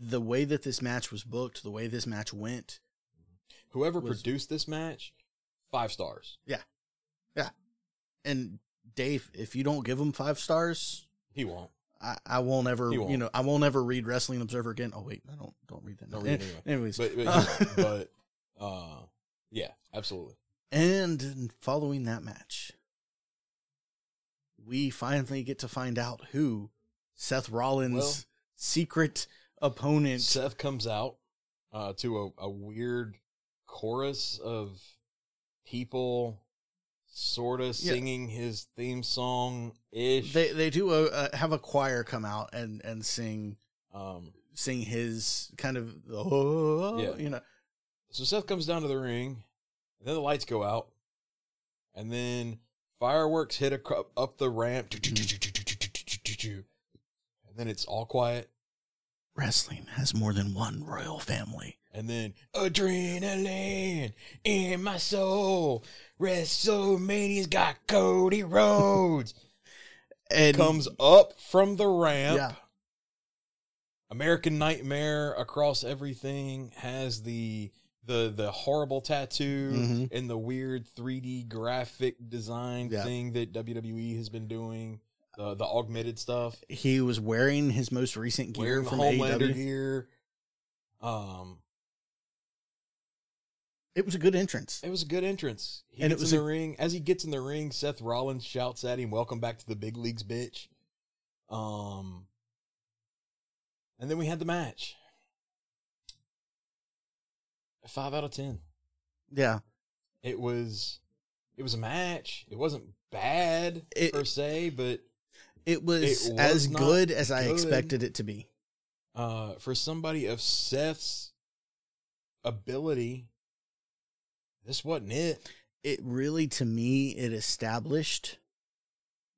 The way that this match was booked, the way this match went, Whoever Was- produced this match, five stars. Yeah. Yeah. And Dave, if you don't give him five stars, He won't. I, I won't ever, won't. you know, I won't ever read Wrestling Observer again. Oh wait, I don't don't read that. Don't read anyway. Anyways, But but, uh, but uh yeah, absolutely. and following that match, we finally get to find out who Seth Rollins' Well- secret opponent. Seth comes out uh, to a, a weird chorus of people sort of Yeah. singing his theme song ish. they they do a, a have a choir come out and and sing um, sing his kind of oh Yeah. you know so Seth comes down to the ring, and then the lights go out, and then fireworks hit ac- up the ramp, and then it's all quiet. wrestling has more than one royal family. And then adrenaline in my soul. WrestleMania's got Cody Rhodes. And Comes up from the ramp. yeah, American Nightmare across everything has the the the horrible tattoo Mhm. and the weird 3D graphic design Yeah. thing that WWE has been doing. The the augmented stuff. he was wearing his most recent gear Wearing from Homelander AEW. gear. Um It was a good entrance. It was a good entrance. He And it was in a- the ring. As he gets in the ring, Seth Rollins shouts at him, "Welcome back to the big leagues, bitch." Um, and then we had the match. Five out of ten. Yeah, It was, it was a match. It wasn't bad It- per se, but it was, It was as good as I good. expected it to be. uh, for somebody of Seth's ability, this wasn't it. It really, to me, it established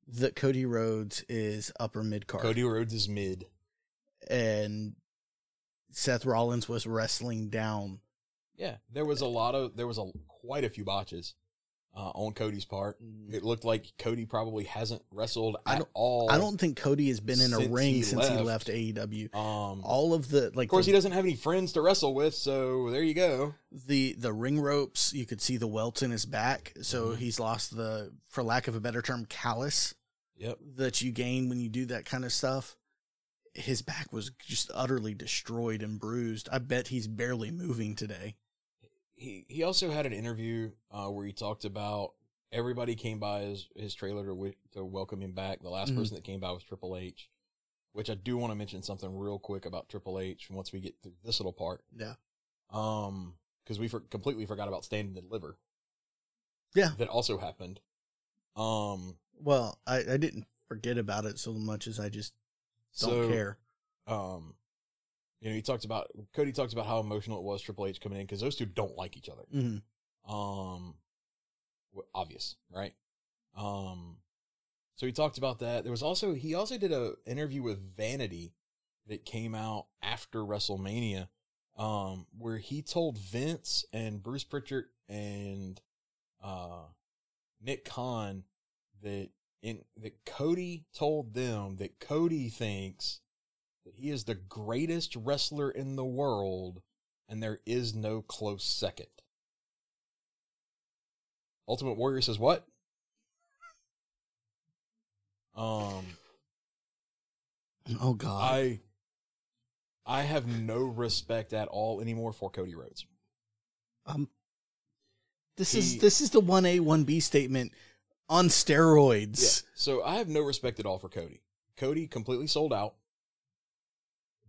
that Cody Rhodes is upper mid card, Cody Rhodes is mid. and Seth Rollins was wrestling down. Yeah, there was a lot of there was a quite a few botches. Uh, on Cody's part. Mm. It looked like Cody probably hasn't wrestled I at don't- all. I don't think Cody has been in a ring he since he left. left AEW. Um, All of the like of course, the, he doesn't have any friends to wrestle with, so there you go. the the ring ropes, you could see the welts in his back. So Mhm. he's lost the, for lack of a better term, callus Yep. that you gain when you do that kind of stuff. His back was just utterly destroyed and bruised. I bet he's barely moving today. He he also had an interview uh, where he talked about everybody came by his his trailer to wi- to welcome him back. The last Mhm. person that came by was Triple H, which I do want to mention something real quick about Triple H once we get through this little part. Yeah. Um, because we for, completely forgot about Stand and Deliver. Yeah. that also happened. Um, Well, I, I didn't forget about it so much as I just don't so, care. Um, you know, he talked about Cody talked about how emotional it was Triple H coming in because those two don't like each other. hmm Um, obvious, right? Um, so he talked about that. There was also he also did a interview with Vanity that came out after WrestleMania, um, where he told Vince and Bruce Pritchard and uh Nick Khan that in that Cody told them that Cody thinks that he is the greatest wrestler in the world and there is no close second. Ultimate Warrior says what? Um Oh God, I I have no respect at all anymore for Cody Rhodes. um, this he- is this is the one A one B statement on steroids. So I have no respect at all for Cody. Cody completely sold out.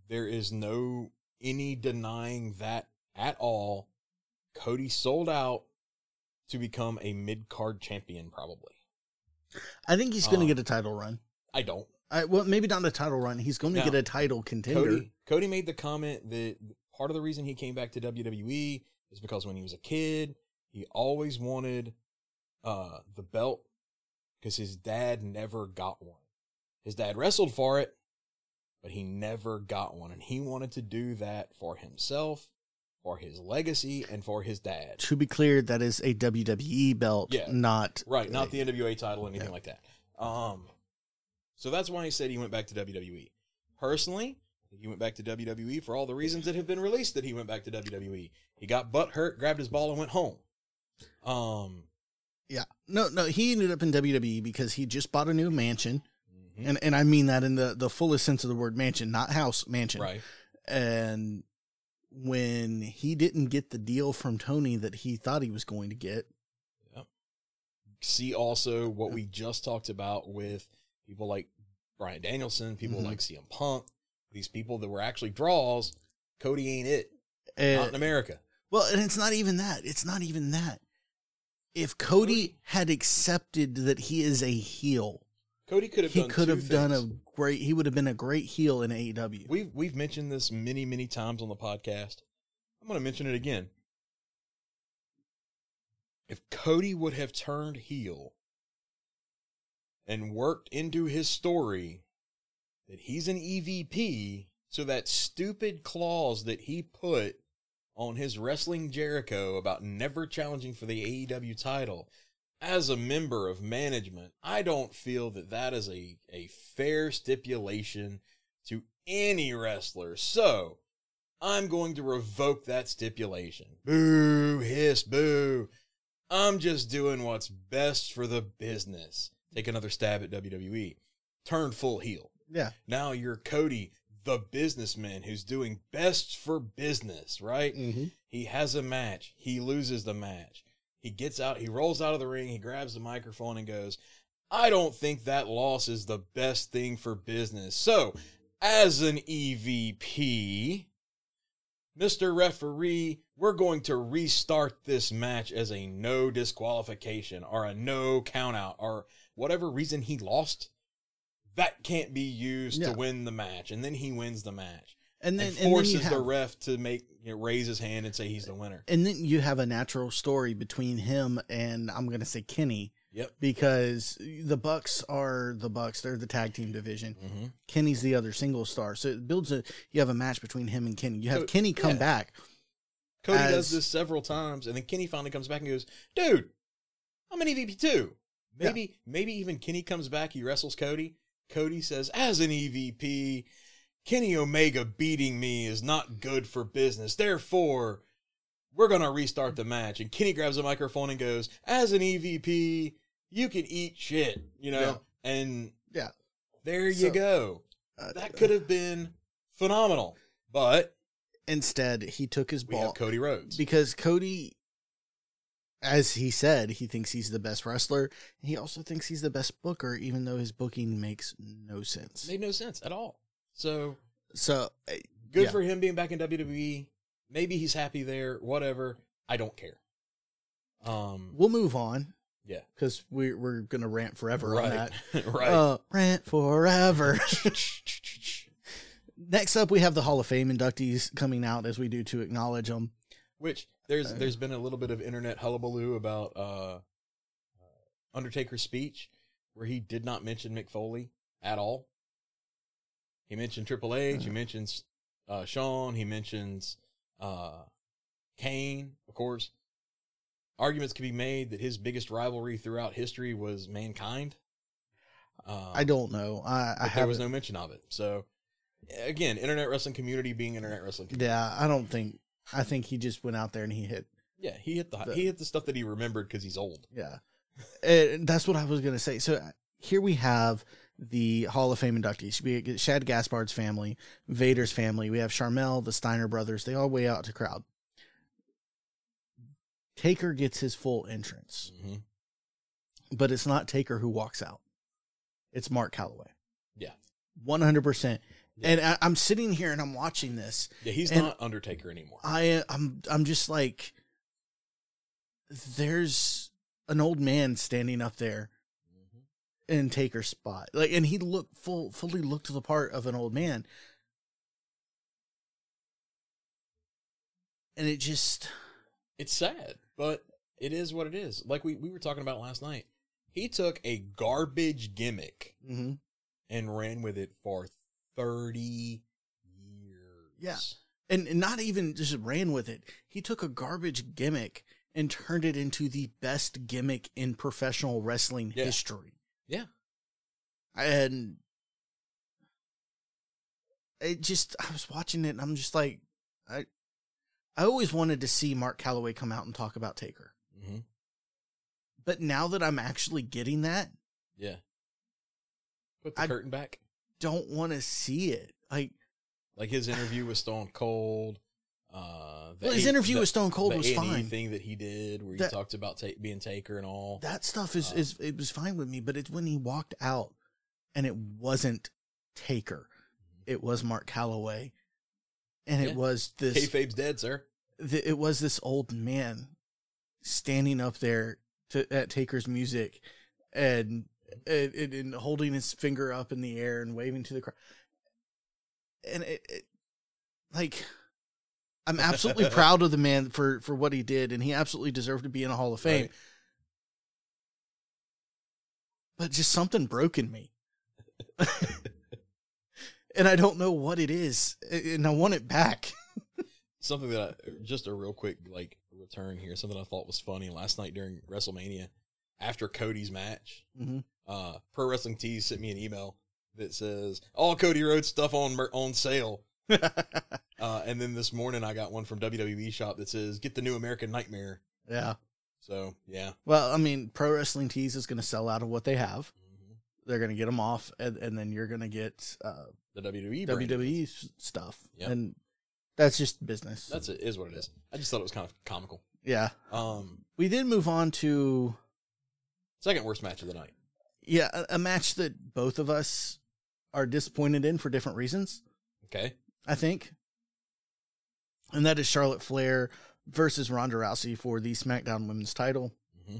There is no any denying that at all. Cody sold out to become a mid card champion, probably. I think he's going to Um, get a title run. I don't. I, well, maybe not a title run. He's going to Now, get a title contender. Cody Cody made the comment that part of the reason he came back to WWE is because when he was a kid, he always wanted uh the belt because his dad never got one. His dad wrestled for it, but he never got one and he wanted to do that for himself, for his legacy and for his dad. To be clear, that is a WWE belt, Yeah. not Right, not the NWA title, anything Yeah. like that. Um, so that's why he said he went back to WWE. Personally, he went back to WWE for all the reasons that have been released that he went back to WWE. He got butt hurt, grabbed his ball, and went home. Um, Yeah. No, no, he ended up in WWE because he just bought a new mansion. Mhm, And and I mean that in the, the fullest sense of the word mansion, not house, mansion. right, And when he didn't get the deal from Tony that he thought he was going to get, see also what we just talked about with people like Bryan Danielson, people Mhm. like CM Punk, these people that were actually draws. Cody ain't it, not in America. well, and it's not even that. It's not even that. If Cody had accepted that he is a heel, Cody could have he done could have done a great. He would have been a great heel in AEW. We've we've mentioned this many many times on the podcast. I'm going to mention it again. If Cody would have turned heel and worked into his story that he's an EVP, so that stupid clause that he put on his wrestling Jericho about never challenging for the AEW title as a member of management, I don't feel that that is a, a fair stipulation to any wrestler. So I'm going to revoke that stipulation. Boo, hiss, boo. I'm just doing what's best for the business. Take another stab at WWE. Turn full heel. yeah. Now you're Cody, the businessman who's doing best for business, right? Mm-hmm. He has a match. He loses the match. He gets out, he rolls out of the ring, he grabs the microphone and goes, I don't think that loss is the best thing for business. So, as an EVP, Mr. Referee, we're going to restart this match as a no disqualification or a no countout or whatever reason he lost. That can't be used Yeah. to win the match. And then he wins the match And then and and then forces have the ref to make you know, raise his hand and say he's the winner. and then you have a natural story between him and I'm going to say Kenny Yep. because the Bucks are the Bucks. They're the tag team division. Mm-hmm. Kenny's the other single star. So it builds a you have a match between him and Kenny. You have Co- Kenny come yeah. back. Cody As- does this several times, and then Kenny finally comes back and goes, "Dude, I'm an EVP too. Maybe maybe even Kenny comes back, he wrestles Cody. Cody says, as an EVP, Kenny Omega beating me is not good for business. Therefore, we're gonna restart the match. And Kenny grabs a microphone and goes, as an EVP, you can eat shit, you know? And Yeah. there you go. Uh, That could have been phenomenal. But instead, he took his we ball have Cody Rhodes. because Cody, as he said, he thinks he's the best wrestler. He also thinks he's the best booker, even though his booking makes no sense. made no sense at all. So So, uh, good Yeah. for him being back in WWE. Maybe he's happy there. Whatever. I don't care. Um. we'll move on Yeah. because we're we're gonna rant forever on Right. that. right. Uh, rant forever. Next up, we have the Hall of Fame inductees coming out as we do to acknowledge them. Which there's Uh, there's been a little bit of internet hullabaloo about uh, Undertaker's speech where he did not mention Mick Foley at all. He mentioned Triple H. He mentions uh, Shawn. He mentions uh, Kane. Of course, arguments can be made that his biggest rivalry throughout history was Mankind. Uh, I don't know. I, I there was no mention of it. So again, internet wrestling community being internet wrestling. Community. Yeah, I don't think. I think he just went out there and he hit. Yeah, he hit the, The- he hit the stuff that he remembered because he's old. Yeah, and that's what I was gonna say. So here we have the Hall of Fame inductees. We get Shad Gaspard's family, Vader's family. We have Sharmell, the Steiner brothers. They all way out to crowd. Taker gets his full entrance, hmm but it's not Taker who walks out. It's Mark Calaway. Yeah. one hundred percent. And I, I'm sitting here and I'm watching this. Yeah, he's not Undertaker anymore. I I'm I'm just like there's an old man standing up there Mhm. in Taker's spot. Like and he looked full fully looked the part of an old man. And it just It's sad, but it is what it is. Like we, we were talking about last night. He took a garbage gimmick mhm. and ran with it for 30 years. Yeah. and, and not even just ran with it. He took a garbage gimmick and turned it into the best gimmick in professional wrestling Yeah. history. Yeah. And it just I was watching it and I'm just like I I always wanted to see Mark Calaway come out and talk about Taker. hmm But now that I'm actually getting that, Yeah. Put the I- curtain back. don't want to see it. Like Like his interview with Stone Cold. Uh, well, his interview the- with Stone Cold the was fine. thing that he did where he That- talked about ta- being Taker and all. That stuff is, Uh, is it was fine with me, but it's when he walked out and it wasn't Taker. It was Mark Calaway. And Yeah. it was this Kayfabe's dead, sir. th- it was this old man standing up there to, at Taker's music and, and, and, and holding his finger up in the air and waving to the crowd. And it, it like, I'm absolutely proud of the man for, for what he did, and he absolutely deserved to be in a Hall of Fame. Right. But just something broke in me. and I don't know what it is, and I want it back. something that I, just a real quick like return here something i thought was funny last night during wrestlemania after cody's match Mhm. uh pro wrestling tees sent me an email that says all cody rhodes stuff on on sale uh and then this morning i got one from wwe shop that says get the new american nightmare yeah. so yeah Well, I mean, Pro Wrestling Tees is going to sell out of what they have. Mhm. They're going to get them off, and, and then you're going to get uh, the wwe. WWE stuff. Yep. And that's just business. that's it is what it is i just thought it was kind of comical yeah. um We then move on to second worst match of the night yeah a, a match that both of us are disappointed in for different reasons. okay I think. And that is Charlotte Flair versus Ronda Rousey for the SmackDown Women's title. hmm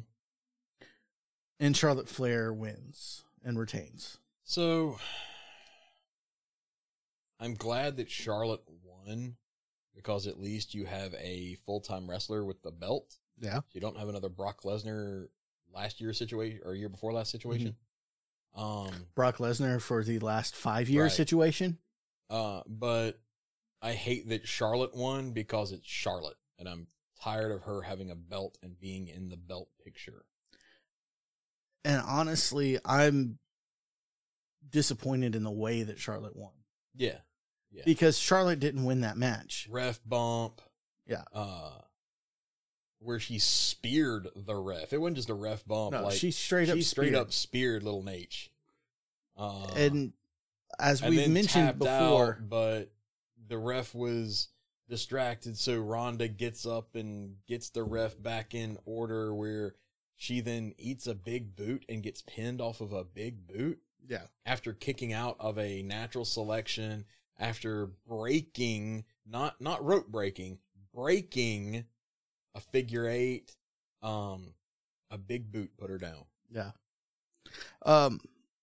And Charlotte Flair wins and retains. So I'm glad that Charlotte won because at least you have a full time wrestler with the belt. Yeah. You don't have another Brock Lesnar last year situation or year before last situation. Um Brock Lesnar for the last five year Right. situation. Uh but I hate that Charlotte won because it's Charlotte and I'm tired of her having a belt and being in the belt picture. And honestly, I'm disappointed in the way that Charlotte won Yeah. Yeah. because Charlotte didn't win that match. Ref bump. Yeah. Uh where she speared the ref. It wasn't just a ref bump. No, like she straight up she straight speared. up speared little Nate. Uh, and as and we've mentioned before, out, but the ref was distracted, so Ronda gets up and gets the ref back in order. Where she then eats a big boot and gets pinned off of a big boot yeah, after kicking out of a natural selection after breaking not not rope breaking breaking a figure eight um a big boot put her down yeah. Um,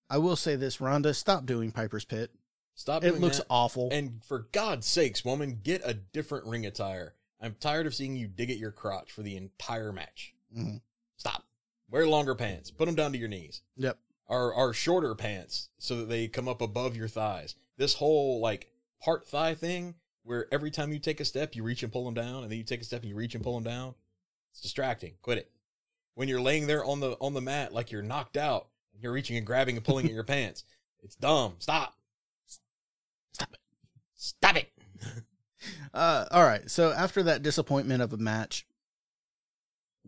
I will say this, Ronda, stop doing Piper's Pit. stop It looks that. awful. and for god's sakes woman get a different ring attire i'm tired of seeing you dig at your crotch for the entire match Mhm. stop wear longer pants put them down to your knees Yep. are are shorter pants so that they come up above your thighs. This whole like part thigh thing where every time you take a step you reach and pull them down and then you take a step and you reach and pull them down. It's distracting. Quit it. When you're laying there on the on the mat like you're knocked out and you're reaching and grabbing and pulling at your pants. It's dumb. Stop. Stop it. Stop it. Uh, all right. So after that disappointment of a match,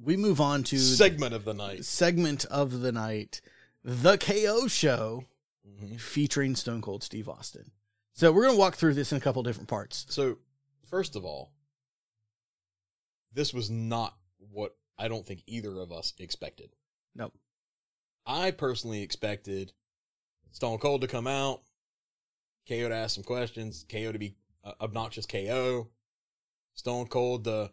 we move on to Segment of the night. segment of the night, the KO show Mhm. featuring Stone Cold Steve Austin. So we're gonna walk through this in a couple different parts. So, first of all, this was not what I don't think either of us expected. Nope. I personally expected Stone Cold to come out, KO to ask some questions, KO to be uh, obnoxious KO, Stone Cold to,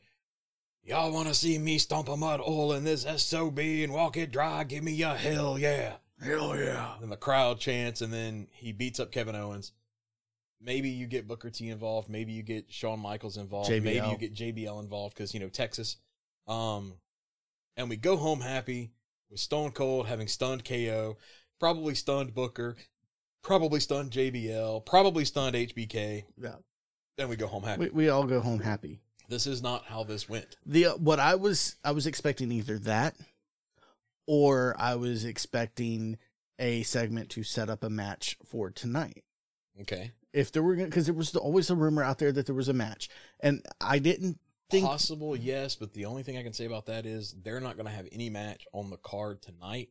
y'all want to see me stomp a mud hole in this SOB and walk it dry? Give me a hell yeah. Hell yeah! And the crowd chants, and then he beats up Kevin Owens. Maybe you get Booker T involved. Maybe you get Shawn Michaels involved. Maybe you get JBL involved because you know Texas. Um, and we go home happy with Stone Cold having stunned KO, probably stunned Booker, probably stunned JBL, probably stunned HBK. Yeah. Then we go home happy. We, we all go home happy. This is not how this went. The uh, what I was I was expecting either that, or I was expecting a segment to set up a match for tonight. Okay, If there were because there was always a rumor out there that there was a match, and I didn't think possible, yes, but the only thing I can say about that is they're not going to have any match on the card tonight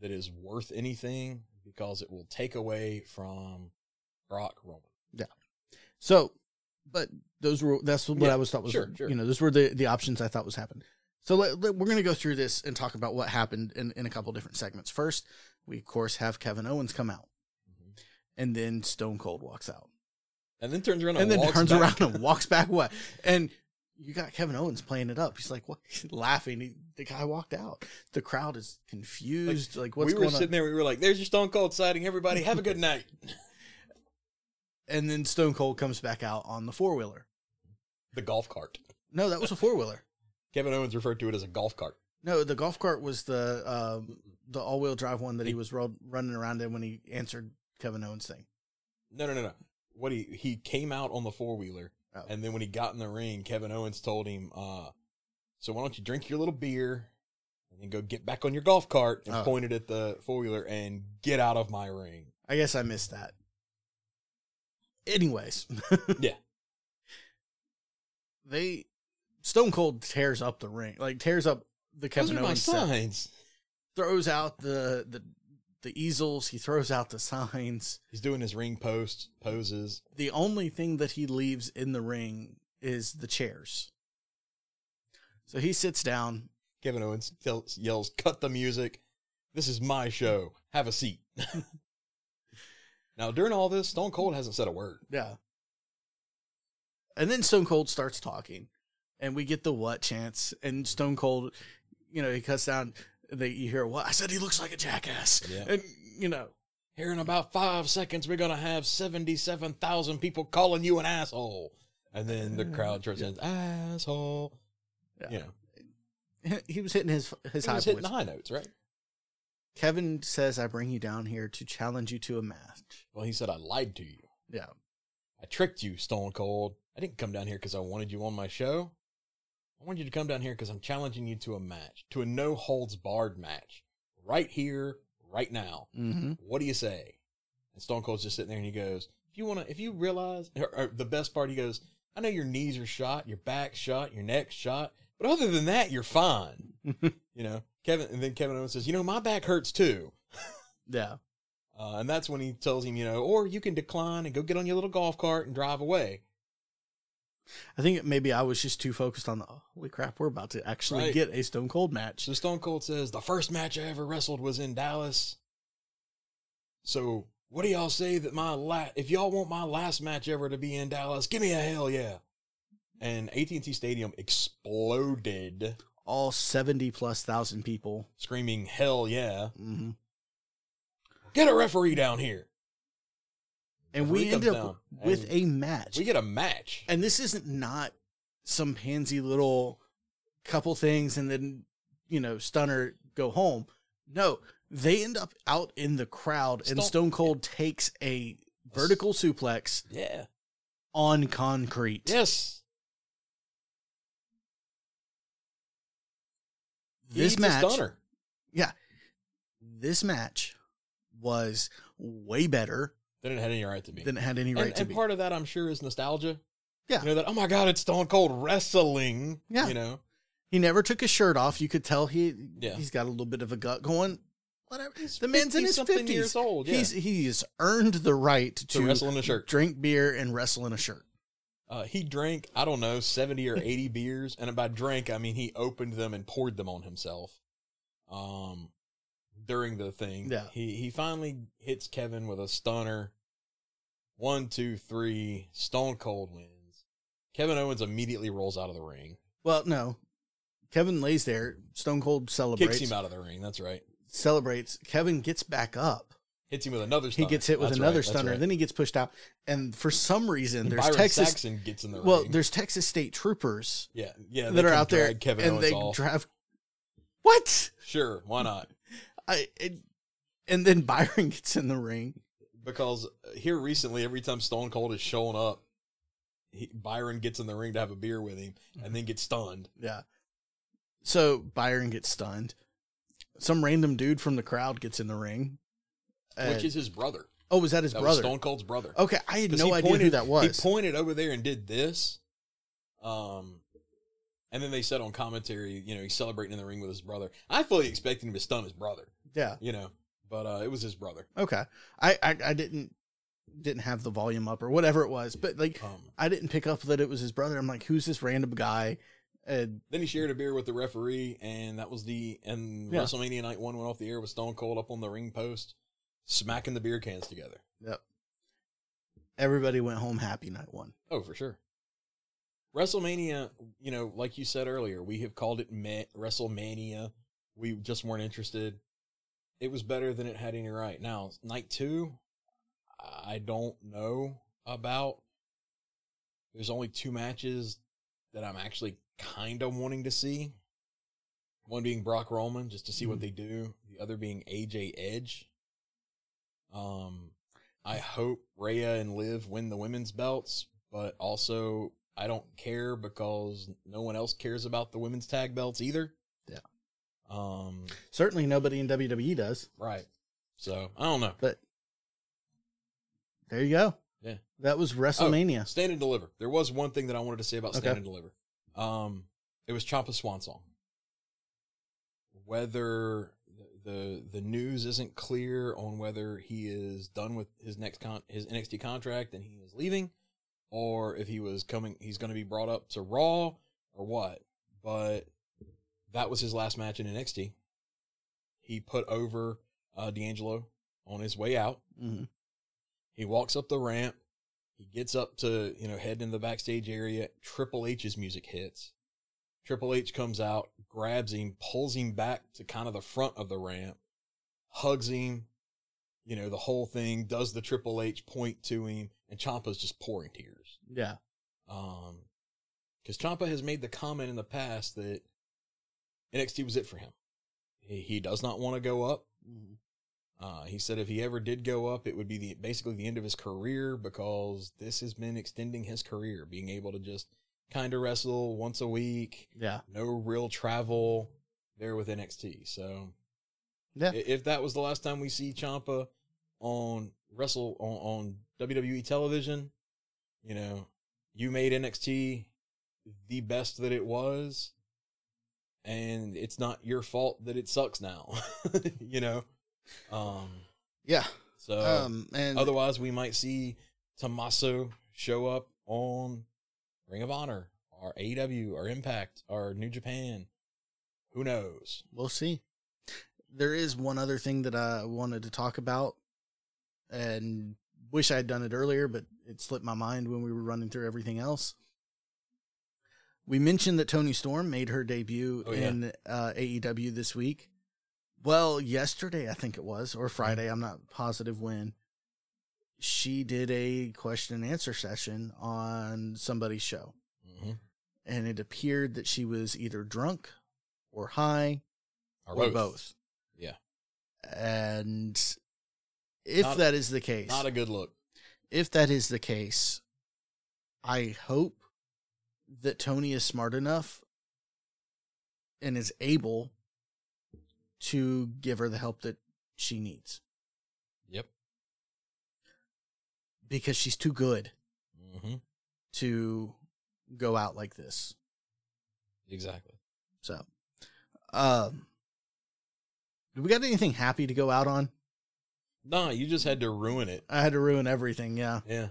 that is worth anything because it will take away from Brock Roman. Yeah. So, but those were that's what Yeah, I was thought was sure, sure. you know those were the the options I thought was happening. So let, let- we're gonna go through this and talk about what happened in in a couple different segments. First, we of course have Kevin Owens come out, Mhm. and then Stone Cold walks out, And then turns around and and, then walks turns back. around and walks back away. And you got Kevin Owens playing it up. He's like, what? laughing. He, the guy walked out. The crowd is confused. Like, what's we were sitting on? there. We were like, "There's your Stone Cold sighting. Everybody, have a good night." And then Stone Cold comes back out on the four wheeler. the golf cart. No, that was a four wheeler. Kevin Owens referred to it as a golf cart. No, the golf cart was the um, the all wheel drive one that he was ro- running around in when he answered Kevin Owens' thing. No, no, no, no. What he he came out on the four wheeler, Oh. and then when he got in the ring, Kevin Owens told him, uh, "So why don't you drink your little beer, and then go get back on your golf cart?" And Oh. pointed at the four wheeler and get out of my ring. I guess I missed that. Anyways, Yeah. they Stone Cold tears up the ring, like tears up the Kevin Those Owens signs. throws out the the the easels. He throws out the signs. He's doing his ring post poses. The only thing that he leaves in the ring is the chairs. So he sits down. Kevin Owens tells, yells, "Cut the music! This is my show. Have a seat." now, during all this, Stone Cold hasn't said a word. Yeah. And then Stone Cold starts talking, and we get the what chance, and Stone Cold, you know, he cuts down. They you hear what I said. He looks like a jackass, Yeah. and you know, Here in about five seconds, we're gonna have seventy-seven thousand people calling you an asshole, and then the crowd turns in asshole. Yeah. You know, he was hitting his his he high was hitting points. high notes, right? Kevin says, "I bring you down here to challenge you to a match." Well, he said I lied to you. Yeah, I tricked you, Stone Cold. I didn't come down here because I wanted you on my show. I want you to come down here because I'm challenging you to a match, to a no holds barred match. right here, right now. Mm-hmm. What do you say? And Stone Cold's just sitting there and he goes, if you want to, if you realize, or, or the best part, he goes, I know your knees are shot, your back's shot, your neck's shot, but other than that, you're fine. you know, Kevin, and then Kevin Owens says, you know, my back hurts too. Yeah. Uh, and that's when he tells him, you know, or you can decline and go get on your little golf cart and drive away. I think maybe I was just too focused on the holy crap, we're about to actually Right. get a Stone Cold match. So Stone Cold says, the first match I ever wrestled was in Dallas. So what do y'all say that my la- if y'all want my last match ever to be in Dallas, give me a hell yeah. And AT&T Stadium exploded, All 70 plus thousand people. screaming hell yeah. hmm Get a referee down here. And we end up down, with a match. We get a match. and this isn't not some pansy little couple things and then, you know, stunner go home. No, they end up out in the crowd and Stone- Stone Cold takes a vertical suplex Yeah. on concrete. Yes. This match, stunner. Yeah. This match was way better Then it had any right to be. than it had any right and, to and be. part of that, I'm sure, is nostalgia. Yeah. You know that. Oh my God, it's Stone Cold wrestling. Yeah. You know. he never took his shirt off. You could tell he Yeah. he's got a little bit of a gut going. Whatever. He's the man's in his 50-something fifties. years old, yeah. He's he's earned the right to, To wrestle in a shirt. drink beer, and wrestle in a shirt. Uh, he drank, I don't know, 70 or 80 beers. And by drank, I mean he opened them and poured them on himself. Um, during the thing. Yeah. He, he finally hits Kevin with a stunner. One, two, three. Stone Cold wins. Kevin Owens immediately rolls out of the ring. Well, no. Kevin lays there. Stone Cold celebrates. Kicks him out of the ring. That's right. Celebrates. Kevin gets back up. Hits him with another He gets hit with That's another right, stunner. right. Then he gets pushed out. And for some reason, there's Byron Texas. Saxton gets in the ring. Well, ring. there's Texas State troopers yeah, yeah, that are out there, Kevin and Owens they off. drive. What? sure, why not? I. It, and then Byron gets in the ring. Because here recently, every time Stone Cold is showing up, he, Byron gets in the ring to have a beer with him, and then gets stunned. Yeah. So Byron gets stunned. Some random dude from the crowd gets in the ring. which Uh, is his brother. oh, was that his that brother? Stone Cold's brother. Okay, I had no idea who that was. He pointed over there and did this. Um, and then they said on commentary, you know, he's celebrating in the ring with his brother. I fully expected him to stun his brother, yeah. you know, but uh, it was his brother. Okay. I, I I didn't didn't have the volume up or whatever it was, but like Um, I didn't pick up that it was his brother. I'm like, who's this random guy? And then he shared a beer with the referee, and that was the and Yeah. WrestleMania Night One went off the air with Stone Cold up on the ring post, smacking the beer cans together. yep. Everybody went home happy night one. Oh, for sure. WrestleMania, you know, like you said earlier, we have called it WrestleMania. We just weren't interested. It was better than it had any right. Now, night two, I don't know about. There's only two matches that I'm actually kind of wanting to see. One being Brock Roman, just to see what Mhm. they do. The other being AJ Edge. Um, I hope Rhea and Liv win the women's belts, but also I don't care because no one else cares about the women's tag belts either. Yeah. Um. Certainly nobody in WWE does. Right. So I don't know. But there you go. Yeah. That was WrestleMania. Stand and deliver. There was one thing that I wanted to say about stand Okay. and deliver. Um, it was Ciampa's swan song. Whether the, the the news isn't clear on whether he is done with his next con his NXT contract and he is leaving, or if he was coming, he's going to be brought up to Raw or what. But that was his last match in NXT. He put over uh, D'Angelo on his way out. Mhm. He walks up the ramp. He gets up to, you know, head in the backstage area. Triple H's music hits. Triple H comes out, grabs him, pulls him back to kind of the front of the ramp, hugs him, you know, the whole thing, does the Triple H point to him, and Ciampa's just pouring tears. Yeah. Um, because Ciampa has made the comment in the past that NXT was it for him. He, he does not want to go up. Mhm. Uh, he said if he ever did go up, it would be the basically the end of his career because this has been extending his career, being able to just kind of wrestle once a week, Yeah. no real travel there with NXT. So Yeah. If that was the last time we see Ciampa on Wrestle on, on WWE television, you know, you made NXT the best that it was, and it's not your fault that it sucks now. you know, um, Yeah. so Um, and otherwise we might see Tommaso show up on Ring of Honor or AEW or Impact or New Japan. Who knows? we'll see. There is one other thing that I wanted to talk about, and wish I had done it earlier, but it slipped my mind when we were running through everything else. We mentioned that Toni Storm made her debut Oh, yeah. in uh, AEW this week. Well, yesterday I think it was, or Friday. I'm not positive when. She did a question and answer session on somebody's show, Mm-hmm. and it appeared that she was either drunk or high Or, or both. both. Yeah. And if Not- that is the case, Not a good look. if that is the case, I hope that Tony is smart enough and is able to give her the help that she needs Yep. because she's too good Mm-hmm. to go out like this. Exactly. So, um, do we got anything happy to go out on? Nah, you just had to ruin it. I had to ruin everything. Yeah. Yeah.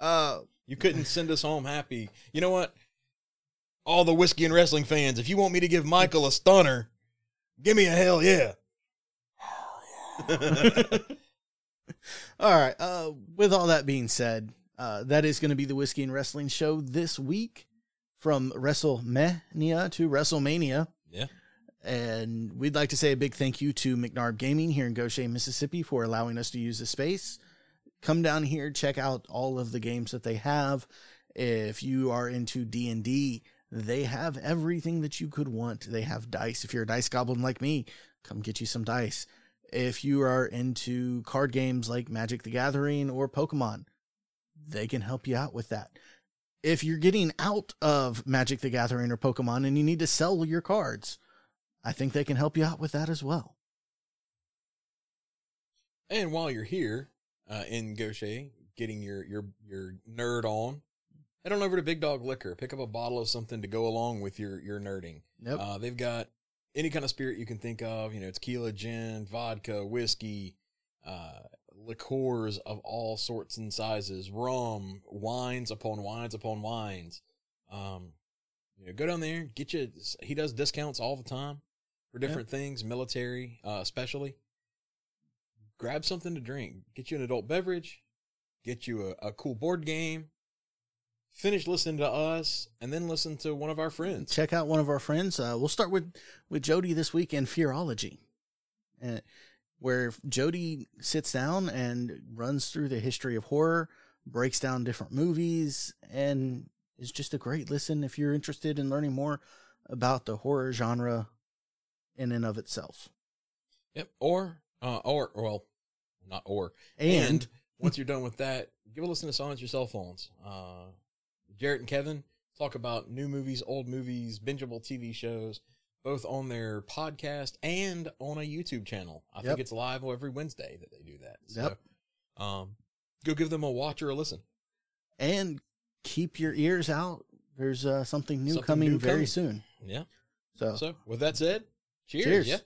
Uh, You couldn't send us home happy. You know what? All the whiskey and wrestling fans, if you want me to give Michael a stunner, give me a hell yeah. All right. Uh, with all that being said, uh, that is going to be the Whiskey and Wrestling show this week from WrestleMania to WrestleMania. yeah. And we'd like to say a big thank you to McNarb Gaming here in Gautier, Mississippi for allowing us to use the space. Come down here, check out all of the games that they have. If you are into D&D, they have everything that you could want. They have dice. If you're a dice goblin like me, come get you some dice. If you are into card games like Magic the Gathering or Pokemon, they can help you out with that. If you're getting out of Magic the Gathering or Pokemon and you need to sell your cards, I think they can help you out with that as well. And while you're here uh, in Gautier, getting your your your nerd on, head on over to Big Dog Liquor. Pick up a bottle of something to go along with your your nerding. Yep. Uh, they've got any kind of spirit you can think of. You know, it's tequila, gin, vodka, whiskey, uh, liqueurs of all sorts and sizes, rum, wines upon wines upon wines. Um, you know, go down there, get you. He does discounts all the time for different things, military, uh, especially. Grab something to drink. Get you an adult beverage. Get you a, a cool board game. Finish listening to us, and then listen to one of our friends. check out one of our friends. Uh, we'll start with with Jody this week in Fearology, uh, where Jody sits down and runs through the history of horror, breaks down different movies, and is just a great listen if you're interested in learning more about the horror genre in and of itself. Yep. Or, uh, or, well, not or. And, once you're done with that, give a listen to Silence Your Cell Phones. Uh, Jarrett and Kevin talk about new movies, old movies, bingeable TV shows, both on their podcast and on a YouTube channel. I Yep. think it's live every Wednesday that they do that. Yep. So, um, go give them a watch or a listen. and keep your ears out. There's uh, something new Something coming new very coming. soon. Yeah. So, So, with that said, cheers. Cheers. Yeah.